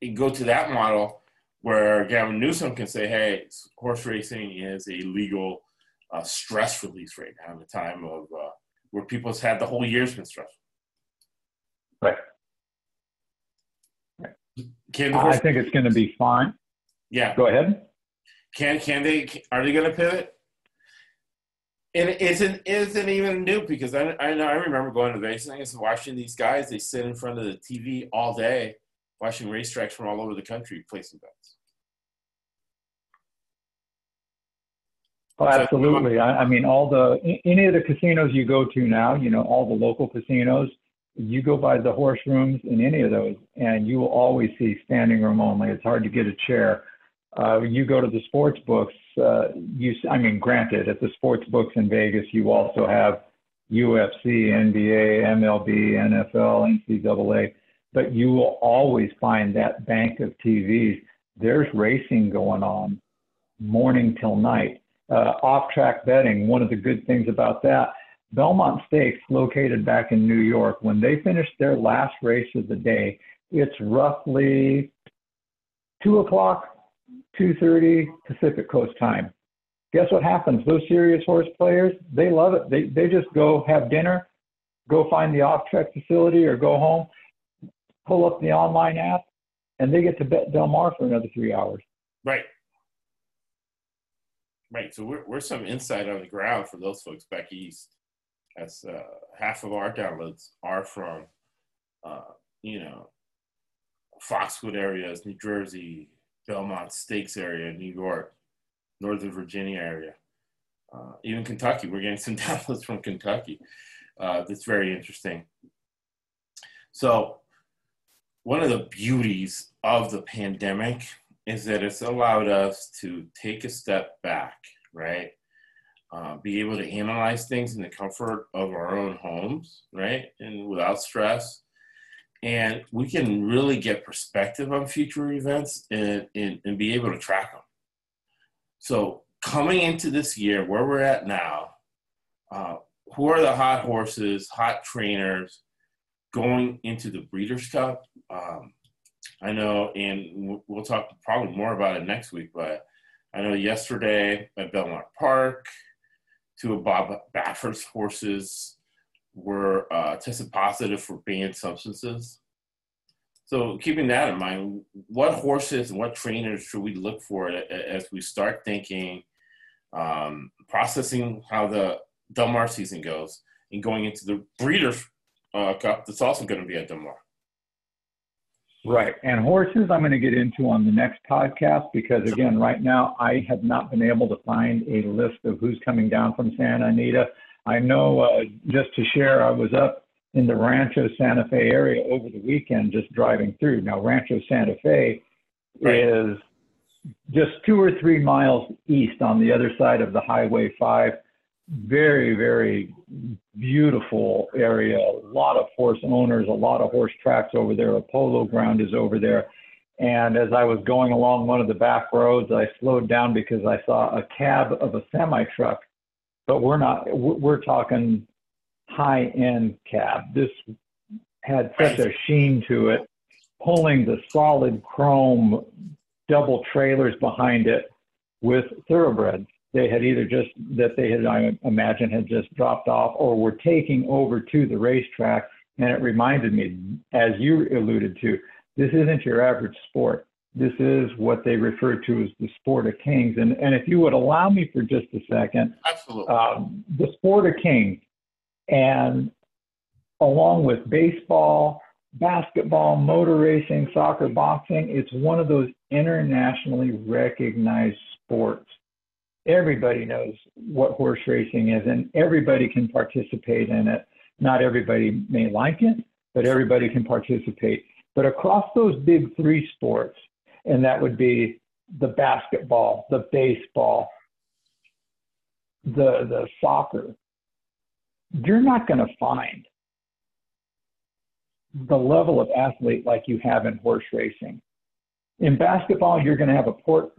You go to that model where Gavin Newsom can say, hey, horse racing is a legal uh, stress release right now in the time of uh, where people's had the whole year's been stressful. Right. Can I think it's going to be fine. Yeah. Go ahead. Can can they are they going to pivot? And it isn't isn't even new because I I know I remember going to Vegas and watching these guys. They sit in front of the TV all day watching racetracks from all over the country placing bets. Oh, absolutely. I, I mean, all the any of the casinos you go to now, you know, all the local casinos, you go by the horse rooms in any of those, and you will always see standing room only. It's hard to get a chair. Uh, you go to the sports books. Uh, you, I mean, granted, at the sports books in Vegas, you also have UFC, NBA, MLB, NFL, NCAA, but you will always find that bank of TVs. There's racing going on morning till night uh, off-track betting. One of the good things about that, Belmont Stakes, located back in New York, when they finish their last race of the day, it's roughly two o'clock, two thirty Pacific Coast time. Guess what happens? Those serious horse players, they love it. They they just go have dinner, go find the off-track facility, or go home, pull up the online app, and they get to bet Del Mar for another three hours. Right. Right. So we're, we're some insight on the ground for those folks back east. As uh, half of our downloads are from, uh, you know, Foxwood areas, New Jersey, Belmont Stakes area, New York, Northern Virginia area, uh, even Kentucky. We're getting some downloads from Kentucky. Uh, that's very interesting. So, one of the beauties of the pandemic is that it's allowed us to take a step back, right? Uh, be able to analyze things in the comfort of our own homes, right? And without stress. And we can really get perspective on future events and, and, and be able to track them. So, coming into this year, where we're at now, uh, who are the hot horses, hot trainers going into the Breeders' Cup? Um, I know, and we'll talk probably more about it next week, but I know yesterday at Belmont Park, two of Bob Baffert's horses were uh, tested positive for banned substances. So, keeping that in mind, what horses and what trainers should we look for as we start thinking, um, processing how the Del Mar season goes, and going into the Breeders' uh, Cup that's also going to be at Del Mar? Right. And horses, I'm going to get into on the next podcast because, again, right now I have not been able to find a list of who's coming down from Santa Anita. I know, uh, just to share, I was up in the Rancho Santa Fe area over the weekend just driving through. Now, Rancho Santa Fe right. is just two or three miles east on the other side of the Highway 5 very, very beautiful area. A lot of horse owners, a lot of horse tracks over there. A polo ground is over there. And as I was going along one of the back roads, I slowed down because I saw a cab of a semi truck. But we're not, we're talking high end cab. This had such a sheen to it, pulling the solid chrome double trailers behind it with thoroughbreds they had either just that they had I imagine had just dropped off or were taking over to the racetrack. And it reminded me, as you alluded to, this isn't your average sport. This is what they refer to as the sport of kings. And and if you would allow me for just a second, absolutely, um, the sport of kings, and along with baseball, basketball, motor racing, soccer, boxing, it's one of those internationally recognized sports everybody knows what horse racing is and everybody can participate in it. Not everybody may like it, but everybody can participate. But across those big three sports, and that would be the basketball, the baseball, the the soccer, you're not going to find the level of athlete like you have in horse racing. In basketball, you're going to have a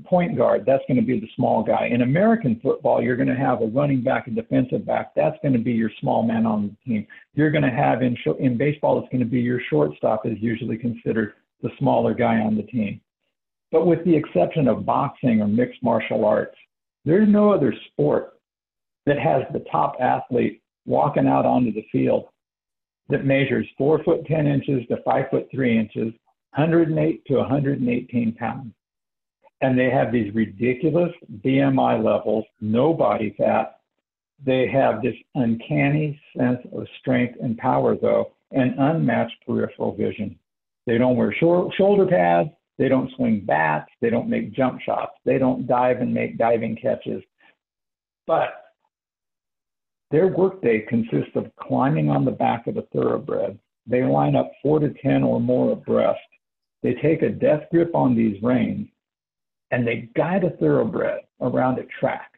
point guard. That's going to be the small guy. In American football, you're going to have a running back, and defensive back. That's going to be your small man on the team. You're going to have in in baseball, it's going to be your shortstop is usually considered the smaller guy on the team. But with the exception of boxing or mixed martial arts, there's no other sport that has the top athlete walking out onto the field that measures four foot ten inches to five foot three inches 108 to 118 pounds. And they have these ridiculous BMI levels, no body fat. They have this uncanny sense of strength and power, though, and unmatched peripheral vision. They don't wear shoulder pads. They don't swing bats. They don't make jump shots. They don't dive and make diving catches. But their workday consists of climbing on the back of a thoroughbred. They line up four to 10 or more abreast. They take a death grip on these reins and they guide a thoroughbred around a track.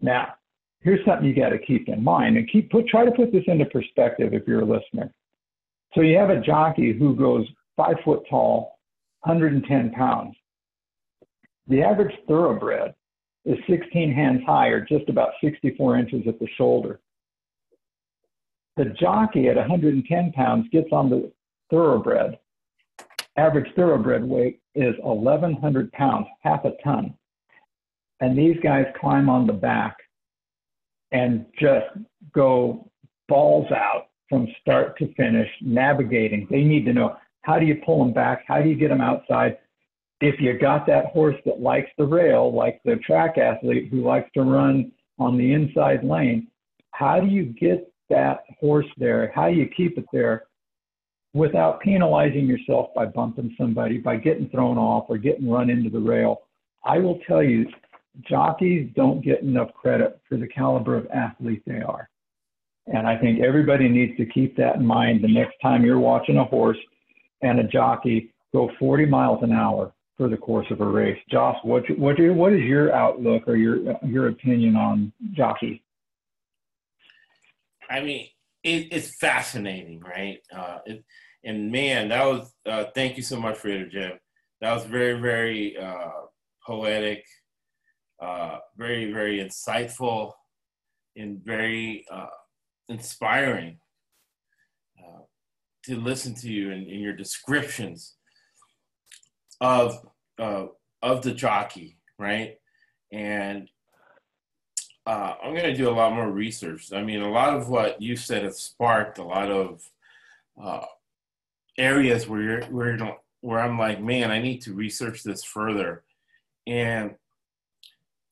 Now, here's something you got to keep in mind and keep put try to put this into perspective if you're a listener. So you have a jockey who goes five foot tall, 110 pounds. The average thoroughbred is 16 hands high or just about 64 inches at the shoulder. The jockey at 110 pounds gets on the thoroughbred. Average thoroughbred weight is 1,100 pounds, half a ton. And these guys climb on the back and just go balls out from start to finish, navigating. They need to know how do you pull them back? How do you get them outside? If you got that horse that likes the rail, like the track athlete who likes to run on the inside lane, how do you get that horse there? How do you keep it there without penalizing yourself by bumping somebody, by getting thrown off or getting run into the rail? I will tell you, jockeys don't get enough credit for the caliber of athlete they are. And I think everybody needs to keep that in mind the next time you're watching a horse and a jockey go 40 miles an hour for the course of a race. Josh, what what what is your outlook or your your opinion on jockeys? I mean, it, it's fascinating, right? Uh, it, and man, that was uh, thank you so much for it, Jim. That was very very uh, poetic, uh, very very insightful, and very uh, inspiring uh, to listen to you and, your descriptions of uh, of the jockey, right? And uh, I'm going to do a lot more research. I mean, a lot of what you said has sparked a lot of uh, areas where you're where you're, where I'm like, man, I need to research this further, and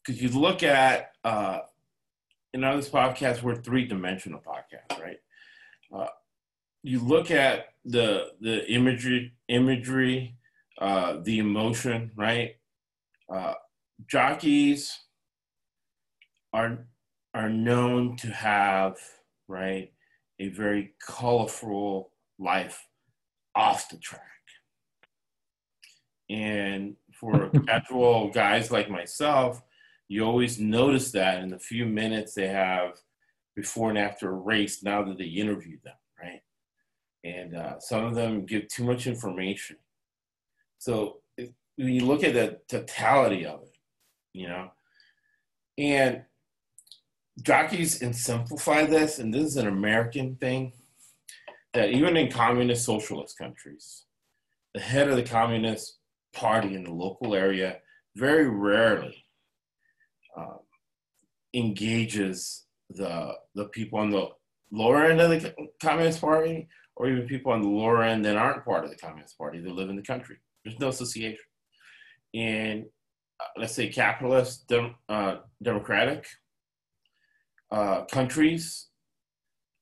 because you look at uh, in on this podcast, we're three dimensional podcast, right? Uh, you look at the the imagery, imagery, uh, the emotion, right? Uh, jockeys are are known to have right a very colorful life off the track, and for casual guys like myself, you always notice that in the few minutes they have before and after a race now that they interview them, right? And uh, some of them give too much information. So when you look at the totality of it, you know, and jockeys and simplify this, and this is an American thing, that even in communist socialist countries, the head of the communist party in the local area very rarely um, engages the the people on the lower end of the Communist Party, or even people on the lower end that aren't part of the Communist Party that live in the country. There's no association. In uh, let's say capitalist, dem, uh, democratic uh, countries,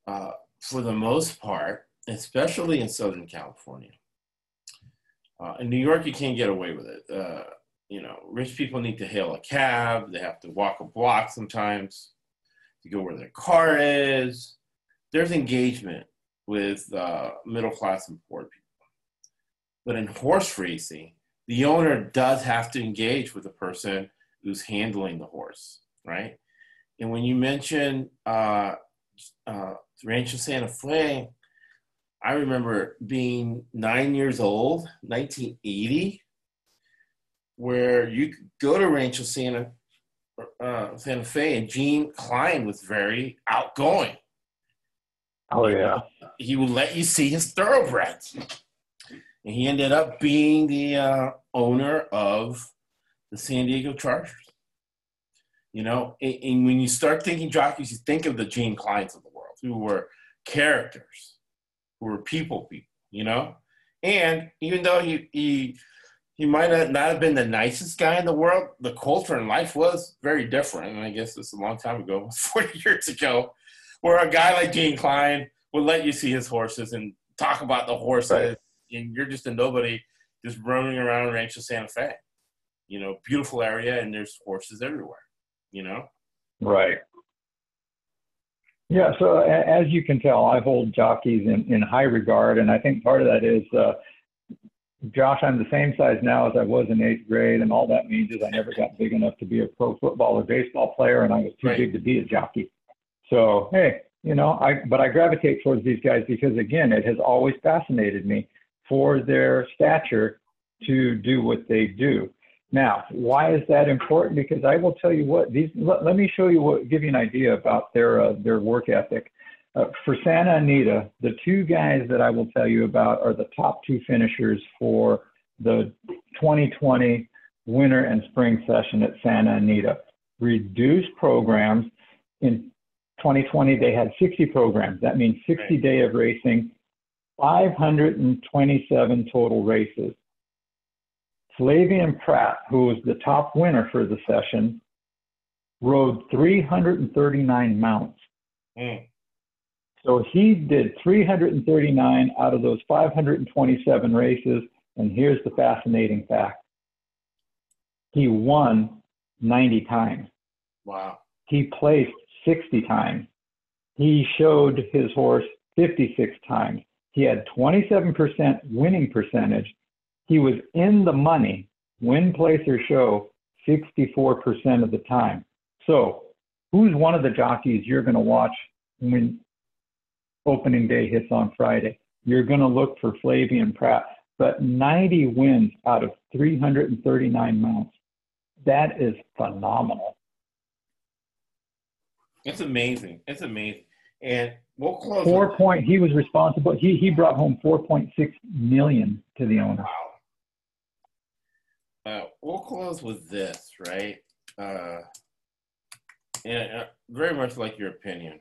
uh, for the most part, especially in Southern California. Uh, in New York, you can't get away with it uh, you know, rich people need to hail a cab. They have to walk a block sometimes to go where their car is. There's engagement with uh, middle class and poor people. But in horse racing, the owner does have to engage with the person who's handling the horse, right? And when you mention uh, uh, Rancho Santa Fe, I remember being nine years old, 1980, where you could go to Rancho Santa uh, Santa Fe, and Gene Klein was very outgoing. Oh yeah, he would let you see his thoroughbreds, and he ended up being the uh, owner of the San Diego Chargers. You know, and, and, when you start thinking jockeys, you think of the Gene Kleins of the world, who were characters, who were people people. You know, and even though he he he might have not have been the nicest guy in the world. The culture in life was very different. And I guess it's a long time ago, 40 years ago, where a guy like Gene Klein would let you see his horses and talk about the horses. Right. and you're just a nobody, just roaming around Rancho Santa Fe. You know, beautiful area, and there's horses everywhere. You know. Right. Yeah. So as you can tell, I hold jockeys in, in high regard, and I think part of that is, uh, Josh, I'm the same size now as I was in eighth grade, and all that means is I never got big enough to be a pro football or baseball player, and I was too Right. big to be a jockey. So hey, you know, I but I gravitate towards these guys because again, it has always fascinated me for their stature to do what they do. Now, why is that important? Because I will tell you what these. Let, let me show you what, give you an idea about their uh, their work ethic. Uh, for Santa Anita, the two guys that I will tell you about are the top two finishers for the 2020 winter and spring session at Santa Anita. Reduced programs. In 2020, they had 60 programs. That means 60 Right. day of racing, 527 total races. Flavien Prat, who was the top winner for the session, rode 339 mounts. Mm. So he did 339 out of those 527 races. And here's the fascinating fact he won 90 times. Wow. He placed 60 times. He showed his horse 56 times. He had 27% winning percentage. He was in the money, win, place, or show 64% of the time. So, who's one of the jockeys you're going to watch when opening day hits on Friday? You're going to look for Flavien Prat, but 90 wins out of 339 mounts. That is phenomenal. It's amazing. It's amazing. And we'll close. Four with- point. He was responsible. He he brought home 4.6 million to the owner. Wow. Uh, we'll close with this, right? Uh, and uh, very much like your opinion.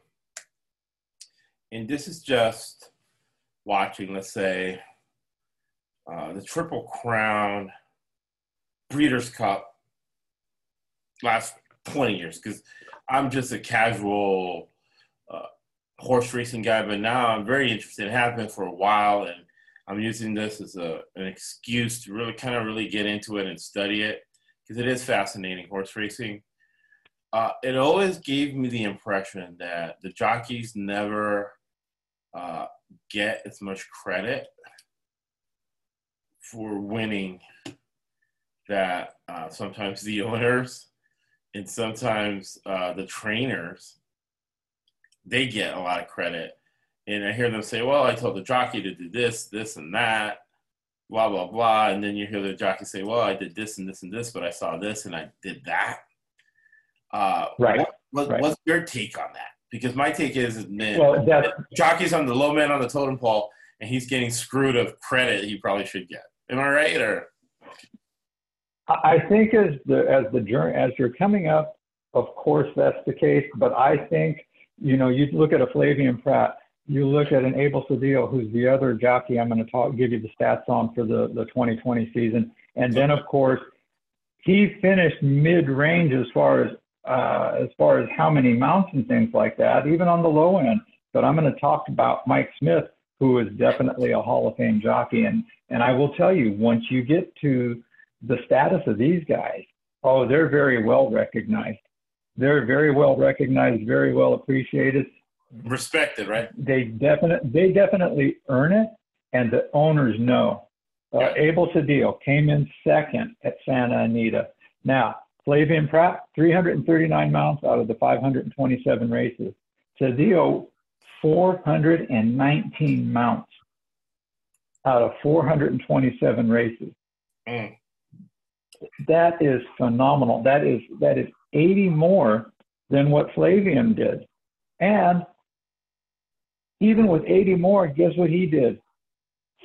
And this is just watching, let's say, uh, the Triple Crown Breeders' Cup last 20 years, because I'm just a casual uh, horse racing guy, but now I'm very interested. It has been for a while, and I'm using this as a, an excuse to really kind of really get into it and study it because it is fascinating horse racing. Uh, it always gave me the impression that the jockeys never uh, get as much credit for winning that uh, sometimes the owners and sometimes uh, the trainers they get a lot of credit and I hear them say, "Well, I told the jockey to do this, this, and that, blah blah blah," and then you hear the jockey say, "Well, I did this and this and this, but I saw this and I did that." Uh, Right. What, what, Right. What's your take on that? Because my take is, man, Well, that jockey's on the low man on the totem pole, and he's getting screwed of credit he probably should get. Am I right? Or I think as the as the journey as you're coming up, of course that's the case. But I think you know you look at a Flavien Prat, you look at an Abel Cedillo, who's the other jockey I'm going to talk give you the stats on for the the 2020 season, and then of course he finished mid range as far as uh, as far as how many mounts and things like that, even on the low end. But I'm going to talk about Mike Smith, who is definitely a Hall of Fame jockey, and and I will tell you once you get to the status of these guys, oh, they're very well recognized. They're very well recognized, very well appreciated. respected, right? They definitely they definitely earn it, and the owners know. Uh, Yeah. Abel Cedillo came in second at Santa Anita. Now, Flavien Prat, 339 mounts out of the 527 races. Cedillo, 419 mounts out of 427 races Mm. That is phenomenal. That is that is 80 more than what Flavien did. And even with 80 more, guess what he did?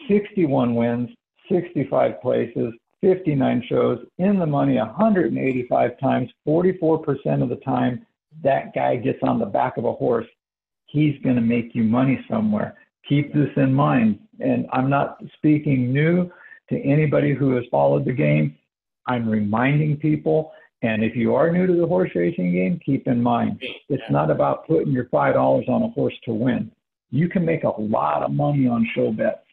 61 wins, 65 places, 59 shows, in the money 185 times, 44% of the time that guy gets on the back of a horse, he's going to make you money somewhere. Keep this in mind. And I'm not speaking new to anybody who has followed the game. I'm reminding people, and if you are new to the horse racing game, keep in mind it's not about putting your five dollars on a horse to win. You can make a lot of money on show bets.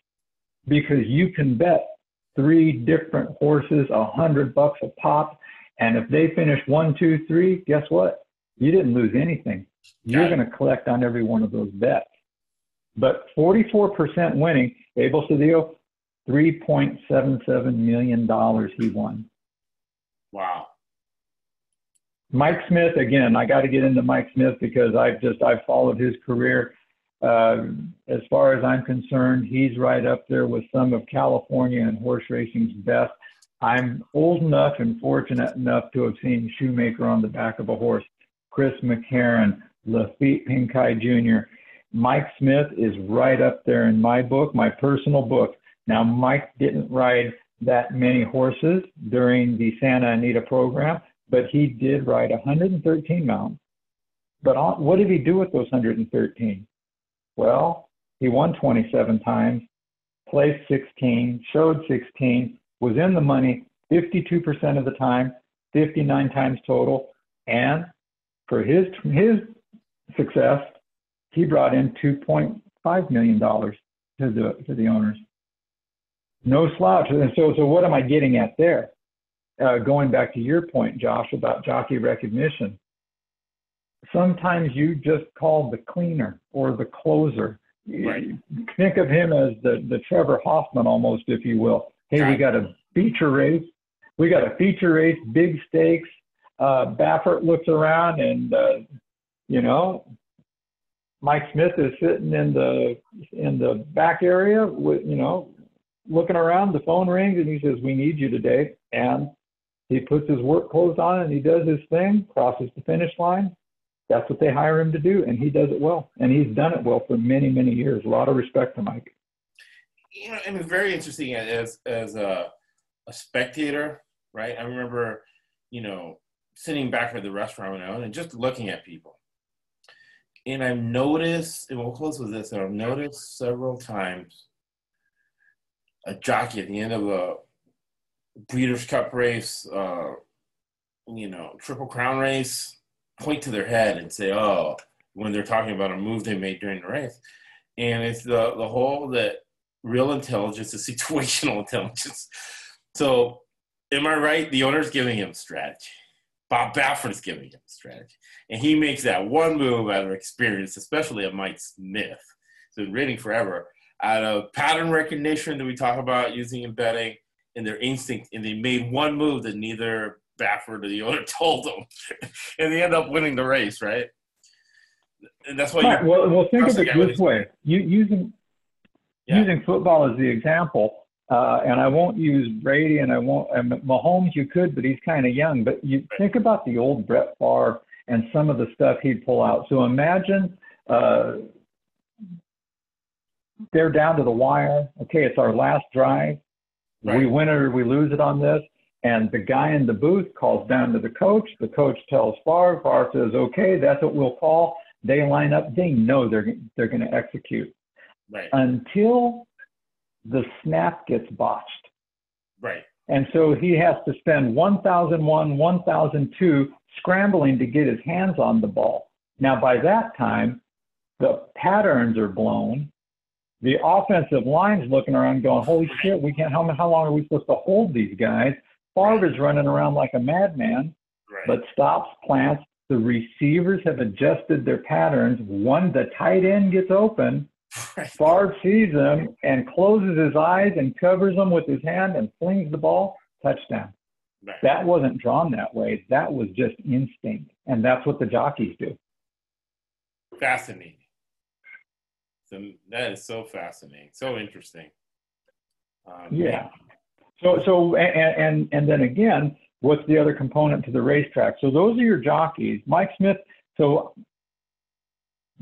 because you can bet three different horses a hundred bucks a pop. And if they finish one, two, three, guess what? You didn't lose anything. You're going to collect on every one of those bets. But 44% winning, Abel Cedillo, $3.77 million he won. Wow. Mike Smith, again, I got to get into Mike Smith because I've just, I've followed his career. Uh, as far as I'm concerned, he's right up there with some of California and horse racing's best. I'm old enough and fortunate enough to have seen Shoemaker on the back of a horse, Chris McCarron, Laffit Pincay Jr. Mike Smith is right up there in my book, my personal book. Now, Mike didn't ride that many horses during the Santa Anita program, but he did ride 113 mounts. But what did he do with those 113? Well, he won 27 times, placed 16, showed 16, was in the money 52% of the time, 59 times total, and for his his success, he brought in 2.5 million dollars to the to the owners. No slouch. And so, so what am I getting at there? Uh, going back to your point, Josh, about jockey recognition. Sometimes you just call the cleaner or the closer. Right. Think of him as the, the Trevor Hoffman almost, if you will. Hey, we got a feature race. We got a feature race, big stakes. Uh, Baffert looks around and, uh, you know, Mike Smith is sitting in the in the back area with, you know, looking around. The phone rings and he says, "We need you today." And he puts his work clothes on and he does his thing, crosses the finish line. That's what they hire him to do, and he does it well. And he's done it well for many, many years. A lot of respect to Mike you know, and it's very interesting as as a, a spectator, right? I remember, you know, sitting back at the restaurant when I was and just looking at people. And I've noticed, and we'll close with this, I've noticed several times a jockey at the end of a Breeders' Cup race, uh, you know, Triple Crown race, point to their head and say, oh, when they're talking about a move they made during the race. And it's the, the whole that real intelligence is situational intelligence. So, am I right? The owner's giving him strategy. Bob Baffert's giving him strategy. And he makes that one move out of experience, especially at Mike Smith. So, been reading forever, out of pattern recognition that we talk about using in betting and their instinct. And they made one move that neither Baffert or the owner told them. and they end up winning the race, right? And that's why right. well, well, think of it this way. You, using yeah. using football as the example, uh, and I won't use Brady and I won't and Mahomes. You could, but he's kind of young. But you right. think about the old Brett Favre and some of the stuff he'd pull out. So imagine uh, they're down to the wire. Okay, it's our last drive. Right. We win it or we lose it on this. And the guy in the booth calls down to the coach. The coach tells Favre. Favre says, "Okay, that's what we'll call." They line up. They know they're they're going to execute right. until the snap gets botched. Right. And so he has to spend 1001, 1002 scrambling to get his hands on the ball. Now, by that time, the patterns are blown. The offensive line's looking around going, holy shit, we can't, how, how long are we supposed to hold these guys? Favre's running around like a madman, right. but stops, plants. The receivers have adjusted their patterns. One, the tight end gets open, Right. Favre sees him and closes his eyes and covers him with his hand and flings the ball. Touchdown. Right. That wasn't drawn that way. That was just instinct. And that's what the jockeys do. Fascinating. So that is so fascinating. So interesting. Um, yeah. So, so, and, and, and then again, what's the other component to the racetrack? So those are your jockeys. Mike Smith. So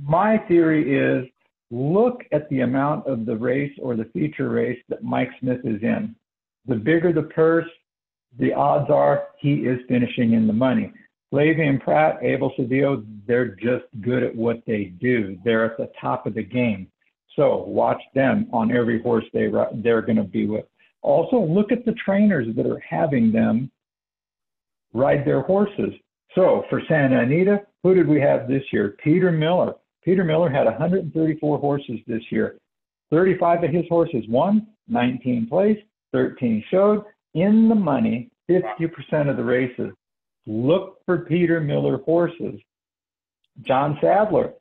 my theory is look at the amount of the race or the feature race that Mike Smith is in. The bigger the purse, the odds are he is finishing in the money. Flavien Prat, Abel Cedillo, they're just good at what they do. They're at the top of the game. So watch them on every horse they they're going to be with. Also, look at the trainers that are having them ride their horses. So for Santa Anita, who did we have this year? Peter Miller. Peter Miller had 134 horses this year. 35 of his horses won, 19 placed, 13 showed in the money, 50% of the races. Look for Peter Miller horses. John Sadler.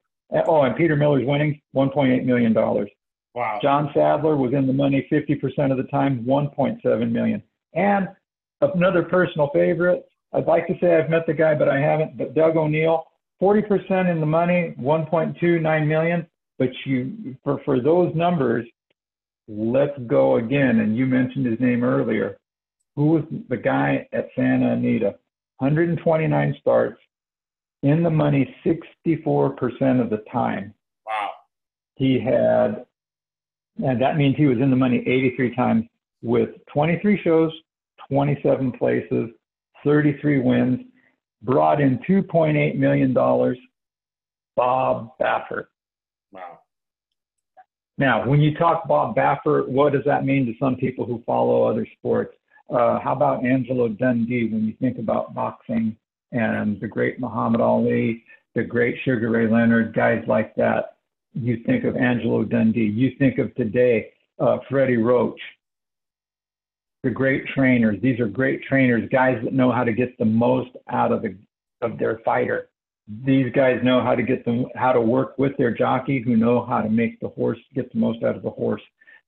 Oh, and Peter Miller's winning $1.8 million. Wow. John Sadler was in the money 50% of the time, 1.7 million. And another personal favorite, I'd like to say I've met the guy, but I haven't, but Doug O'Neill, 40% in the money, 1.29 million. But you, for, for those numbers, let's go again. And you mentioned his name earlier. Who was the guy at Santa Anita? 129 starts, in the money 64% of the time. Wow. He had, and that means he was in the money 83 times with 23 shows, 27 places, 33 wins, brought in $2.8 million. Bob Baffert. Wow. Now, when you talk Bob Baffert, what does that mean to some people who follow other sports? Uh, how about Angelo Dundee when you think about boxing and the great Muhammad Ali, the great Sugar Ray Leonard, guys like that? You think of Angelo Dundee. You think of today, uh, Freddie Roach, the great trainers. These are great trainers, guys that know how to get the most out of the of their fighter. These guys know how to get them how to work with their jockey, who know how to make the horse get the most out of the horse.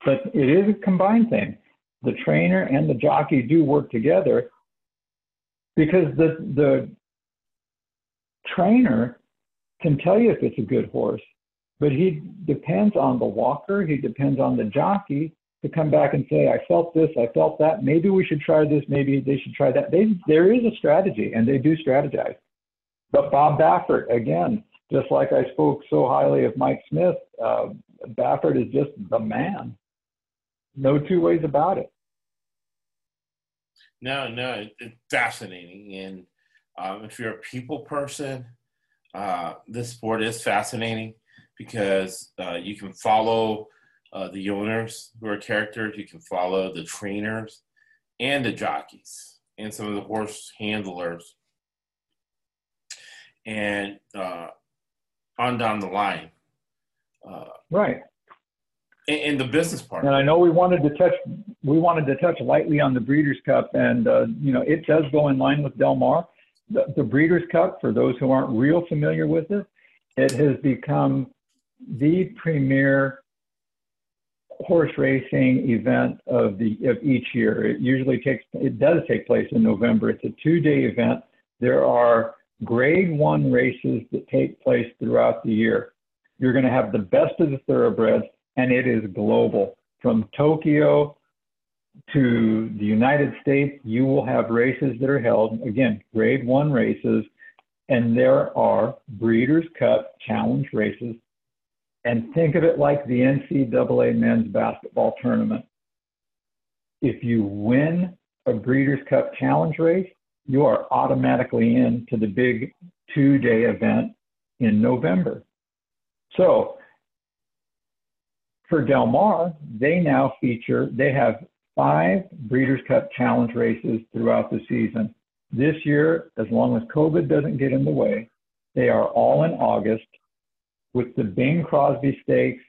But it is a combined thing the trainer and the jockey do work together because the the trainer can tell you if it's a good horse, but he depends on the walker, he depends on the jockey to come back and say, I felt this, I felt that, maybe we should try this, maybe they should try that. They, there is a strategy and they do strategize. But Bob Baffert, again, just like I spoke so highly of Mike Smith, uh, Baffert is just the man. No two ways about it. No, no, it's fascinating. And um, if you're a people person, uh, this sport is fascinating because uh, you can follow uh, the owners who are characters, you can follow the trainers and the jockeys and some of the horse handlers. And uh, on down the line. Uh, right in the business part. And I know we wanted to touch we wanted to touch lightly on the Breeders' Cup, and uh, you know it does go in line with Del Mar. The, the Breeders' Cup, for those who aren't real familiar with it, it has become the premier horse racing event of the of each year. It usually takes it does take place in November. It's a two-day event. There are grade one races that take place throughout the year. You're going to have the best of the thoroughbreds and it is global. From Tokyo to the United States, you will have races that are held, again, grade one races, and there are Breeders' Cup challenge races. And think of it like the NCAA men's basketball tournament. If you win a Breeders' Cup challenge race, you are automatically in to the big two day event in November. So for Del Mar, they now feature, they have five Breeders' Cup Challenge races throughout the season. This year, as long as COVID doesn't get in the way, they are all in August with the Bing Crosby Stakes,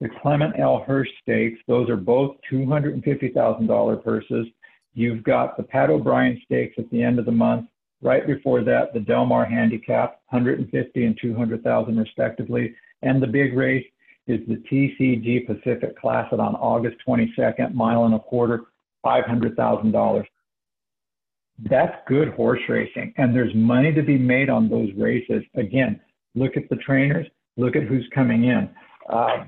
the Clement L. Hirsch Stakes. Those are both $250,000 purses. You've got the Pat O'Brien Stakes at the end of the month. Right before that, the Del Mar Handicap, 150 and 200,000 respectively, and the big race, is the TVG Pacific Classic on August 22nd, mile and a quarter, $500,000. That's good horse racing, and there's money to be made on those races. Again, look at the trainers, look at who's coming in. Uh,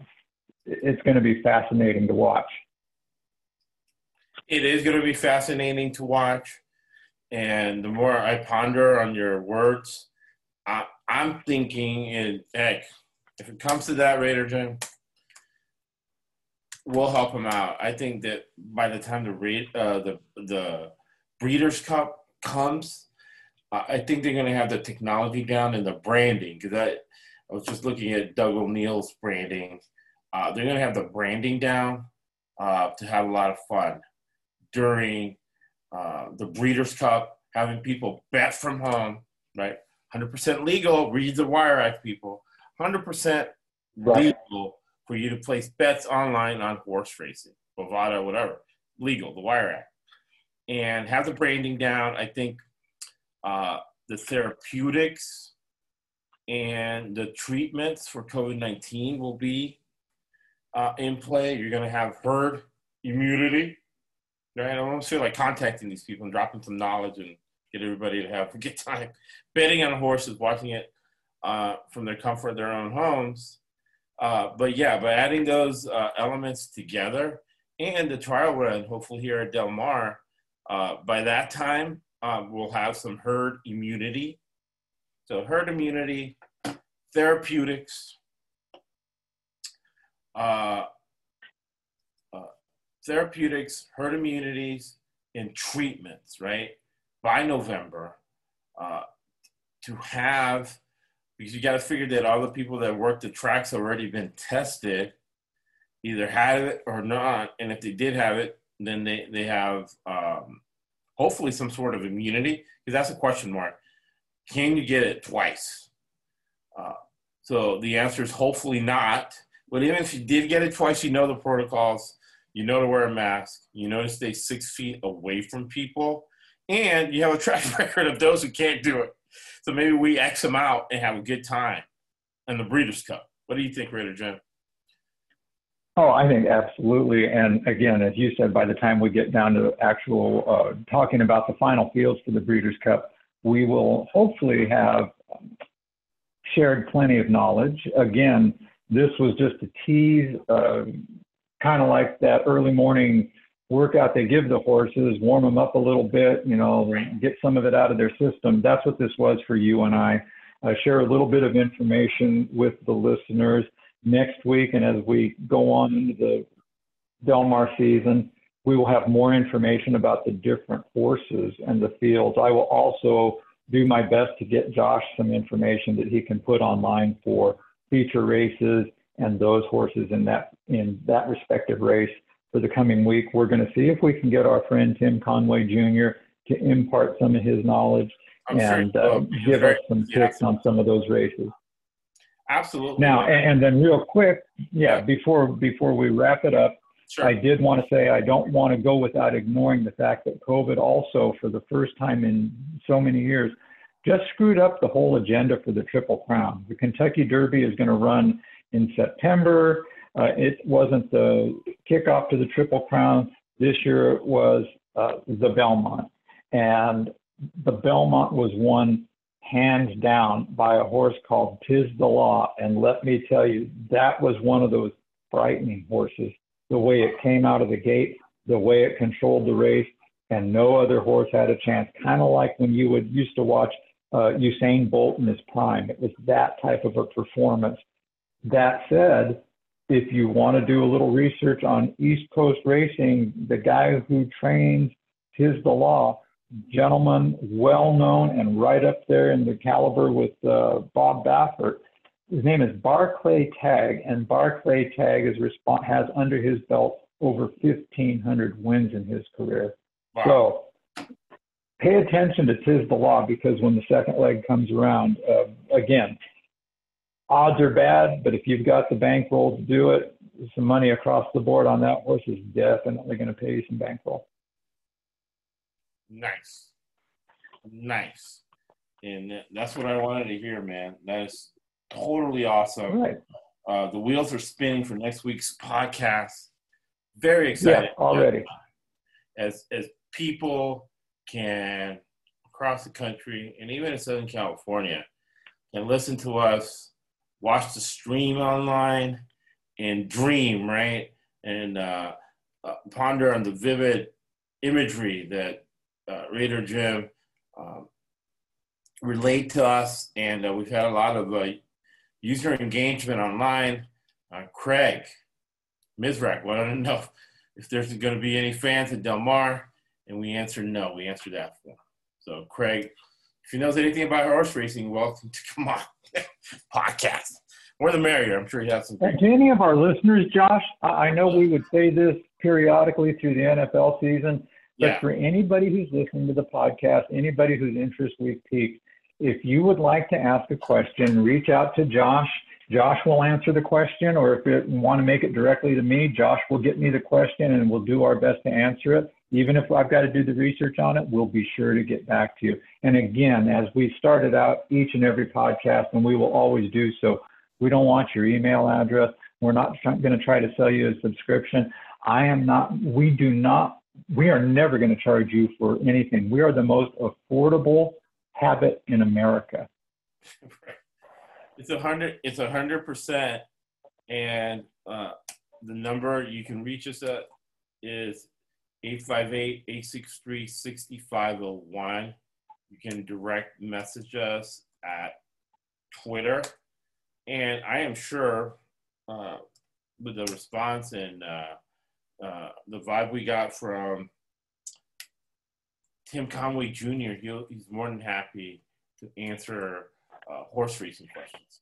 it's going to be fascinating to watch. It is going to be fascinating to watch. And the more I ponder on your words, I, am thinking, and heck, if it comes to that, Raider Jim, we'll help him out. I think that by the time the raid, uh, the the Breeders' Cup comes, I think they're going to have the technology down and the branding. Because I, I was just looking at Doug O'Neill's branding. Uh, they're going to have the branding down uh, to have a lot of fun during uh, the Breeders' Cup, having people bet from home, right? 100% legal. Read the Wire Act, people. 100% legal for you to place bets online on horse racing, Bovada, whatever, legal, the Wire Act, and have the branding down. I think uh, the therapeutics and the treatments for COVID 19 will be uh, in play. You're going to have herd immunity. Right? I don't feel like contacting these people and dropping some knowledge and get everybody to have a good time betting on horses, watching it uh, from their comfort of their own homes. Uh, but yeah, by adding those uh, elements together and the trial run, hopefully here at Del Mar, uh, by that time, um, we'll have some herd immunity. So, herd immunity, therapeutics, uh, uh, therapeutics, herd immunities, and treatments, right? By November, uh, to have, because you got to figure that all the people that work the tracks have already been tested, either had it or not, and if they did have it, then they they have um, hopefully some sort of immunity, because that's a question mark. Can you get it twice? Uh, so the answer is hopefully not. But even if you did get it twice, you know the protocols. You know to wear a mask. You know to stay six feet away from people. And you have a track record of those who can't do it. So maybe we X them out and have a good time in the Breeders' Cup. What do you think, Raider Jim? Oh, I think absolutely. And again, as you said, by the time we get down to actual uh, talking about the final fields for the Breeders' Cup, we will hopefully have shared plenty of knowledge. Again, this was just a tease, uh, kind of like that early morning workout they give the horses, warm them up a little bit, you know, get some of it out of their system. That's what this was for you and I. Uh, share a little bit of information with the listeners next week, and as we go on into the Del Mar season, we will have more information about the different horses and the fields. I will also do my best to get Josh some information that he can put online for feature races and those horses in that in that respective race for the coming week. We're going to see if we can get our friend Tim Conway Jr. to impart some of his knowledge I'm and sure uh, give us some tips on some of those races. Absolutely. Now, and, and, then real quick, yeah, before before we wrap it up, sure. I did want to say I don't want to go without ignoring the fact that COVID also, for the first time in so many years, just screwed up the whole agenda for the Triple Crown. The Kentucky Derby is going to run in September. Uh, it wasn't the kickoff to the Triple Crown. This year it was uh, the Belmont. And the Belmont was won hands down by a horse called Tiz the Law. And let me tell you, that was one of those frightening horses. The way it came out of the gate, the way it controlled the race, and no other horse had a chance. Kind of like when you would used to watch uh, Usain Bolt in his prime. It was that type of a performance. That said, if you want to do a little research on East Coast racing, the guy who trains Tiz the Law gentleman, well known and right up there in the caliber with uh, Bob Baffert. His name is Barclay Tagg, and Barclay Tagg is respons- has under his belt over 1,500 wins in his career. Wow. So pay attention to Tiz the Law because when the second leg comes around, uh, again, odds are bad, but if you've got the bankroll to do it, some money across the board on that horse is definitely going to pay you some bankroll. Nice. Nice. And that's what I wanted to hear, man. That is totally awesome. Right. Uh, the wheels are spinning for next week's podcast. Very excited. Yeah, already. As as people can across the country and even in Southern California can listen to us, watch the stream online, and dream, right? And uh, uh, ponder on the vivid imagery that uh, Raider Jim um, relate to us, and uh, we've had a lot of uh, user engagement online. Uh, Craig Mizrak wanted to know if there's going to be any fans at Del Mar, and we answered no. We answered that for him. So, Craig, if he knows anything about horse racing, welcome to come on podcast. More the merrier. I'm sure he has some. To any of our listeners, Josh, I know we would say this periodically through the NFL season. But yeah. for anybody who's listening to the podcast, anybody whose interest we've piqued, if you would like to ask a question, reach out to Josh Josh will answer the question, or if you want to make it directly to me, Josh will get me the question and we'll do our best to answer it. Even if I've got to do the research on it, we'll be sure to get back to you. And again, as we started out each and every podcast, and we will always do so, we don't want your email address. We're not going to try to sell you a subscription. I am not, we do not, we are never going to charge you for anything. We are the most affordable habit in America. It's a hundred, it's a hundred percent. And uh, the number you can reach us at is 858-863-6501. You can direct message us at Twitter. And I am sure uh, with the response and uh, uh, the vibe we got from Tim Conway Jr., he'll, he's more than happy to answer uh, horse racing questions.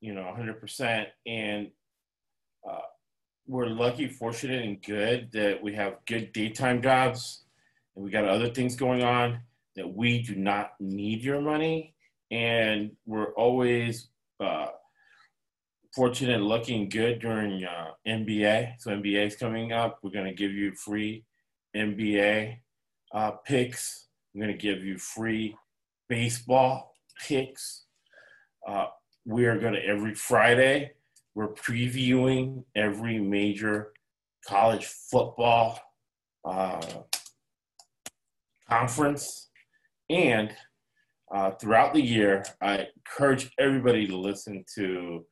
You know, 100%. And uh, we're lucky, fortunate, and good that we have good daytime jobs and we got other things going on that we do not need your money. And we're always uh, fortunate, looking good during uh, NBA. So NBA is coming up. We're going to give you free NBA uh, picks. I'm going to give you free baseball picks. Uh, we are going to every Friday. We're previewing every major college football uh, conference, and uh, throughout the year, I encourage everybody to listen to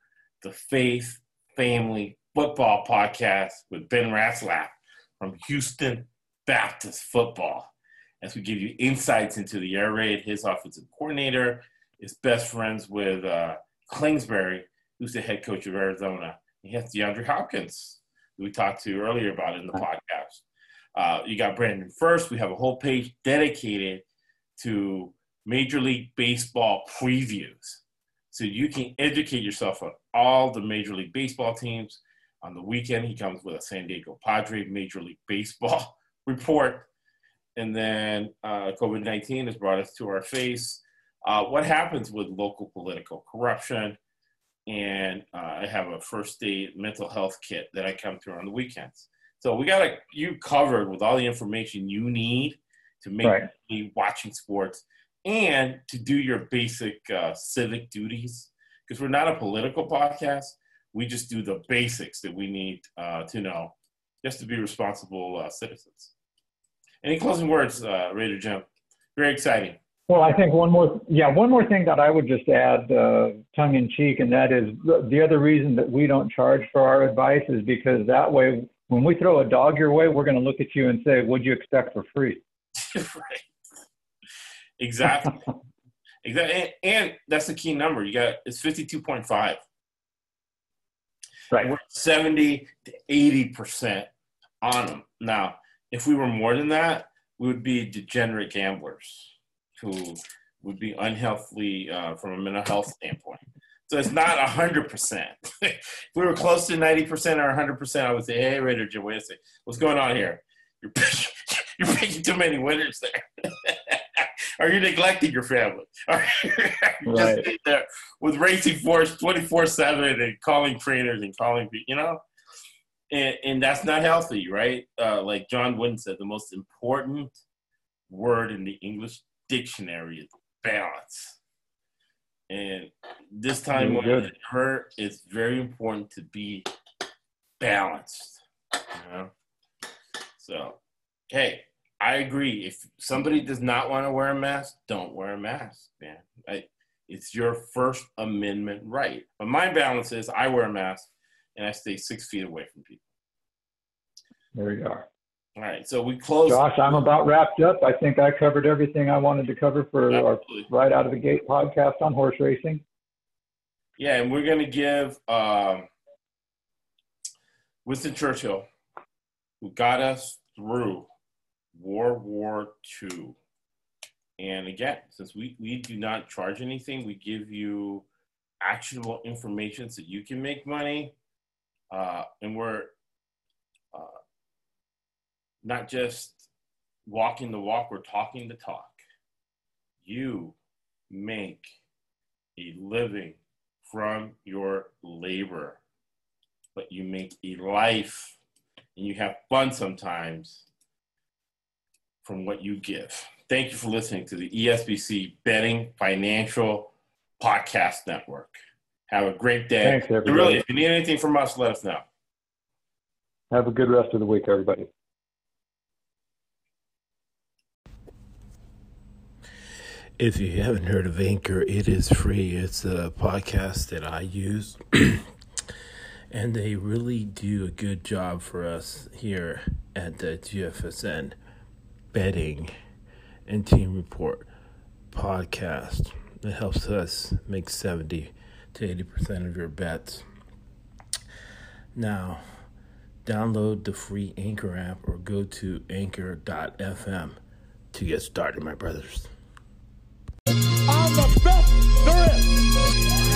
the Faith Family Football Podcast with Ben Ratzlaff from Houston Baptist Football as we give you insights into the air raid. His offensive coordinator is best friends with uh, Kingsbury, who's the head coach of Arizona. He has DeAndre Hopkins, who we talked to earlier about in the podcast. Uh, you got Brandon First. We have a whole page dedicated to Major League Baseball previews. So you can educate yourself on all the Major League Baseball teams. On the weekend, he comes with a San Diego Padre Major League Baseball report. And then uh, COVID 19 has brought us to our face. Uh, what happens with local political corruption? And uh, I have a first aid mental health kit that I come through on the weekends. So we got a, you covered with all the information you need to make right. watching sports and to do your basic uh, civic duties. Because we're not a political podcast, we just do the basics that we need uh, to know just to be responsible uh, citizens. Any closing words, uh, Raider Jim? Very exciting. Well, I think one more, yeah, one more thing that I would just add, uh, tongue in cheek, and that is the other reason that we don't charge for our advice is because that way, when we throw a dog your way, we're going to look at you and say, "What'd you expect for free?" right. Exactly. exactly. And, and, that's the key number. You got it's fifty-two point five. Right. We're seventy to eighty percent on them now if we were more than that, we would be degenerate gamblers who would be unhealthy uh, from a mental health standpoint. So it's not 100%. if we were close to 90% or 100%, I would say, hey, Raider Jim, wait a second. What's going on here? You're picking, you're picking too many winners there. Are you neglecting your family? Are you right. just there with Racing Force 24 7 and calling trainers and calling, you know? and, and that's not healthy, right? Uh, like John Wooden said, the most important word in the English dictionary is balance. And this time more than ever, it's very important to be balanced. You know? So, hey, I agree. If somebody does not want to wear a mask, don't wear a mask, man. I, it's your First Amendment right. But my balance is I wear a mask and I stay six feet away from people. There you are. All right, so we close. Josh, I'm about wrapped up. I think I covered everything I wanted to cover for Absolutely. our right out of the gate podcast on horse racing. Yeah, and we're going to give um, Winston Churchill, who got us through World War II. And again, since we, we do not charge anything, we give you actionable information so you can make money uh, and we're not just walking the walk, we're talking the talk. You make a living from your labor, but you make a life and you have fun sometimes from what you give. Thank you for listening to the ESBC Betting Financial Podcast Network. Have a great day. Thanks, everybody. really, if you need anything from us, let us know. Have a good rest of the week, everybody. If you haven't heard of Anchor, it is free. It's a podcast that I use. and they really do a good job for us here at the GFSN betting and team report podcast. It helps us make 70 to 80% of your bets. Now, download the free Anchor app or go to anchor.fm to get started, my brothers the best there is.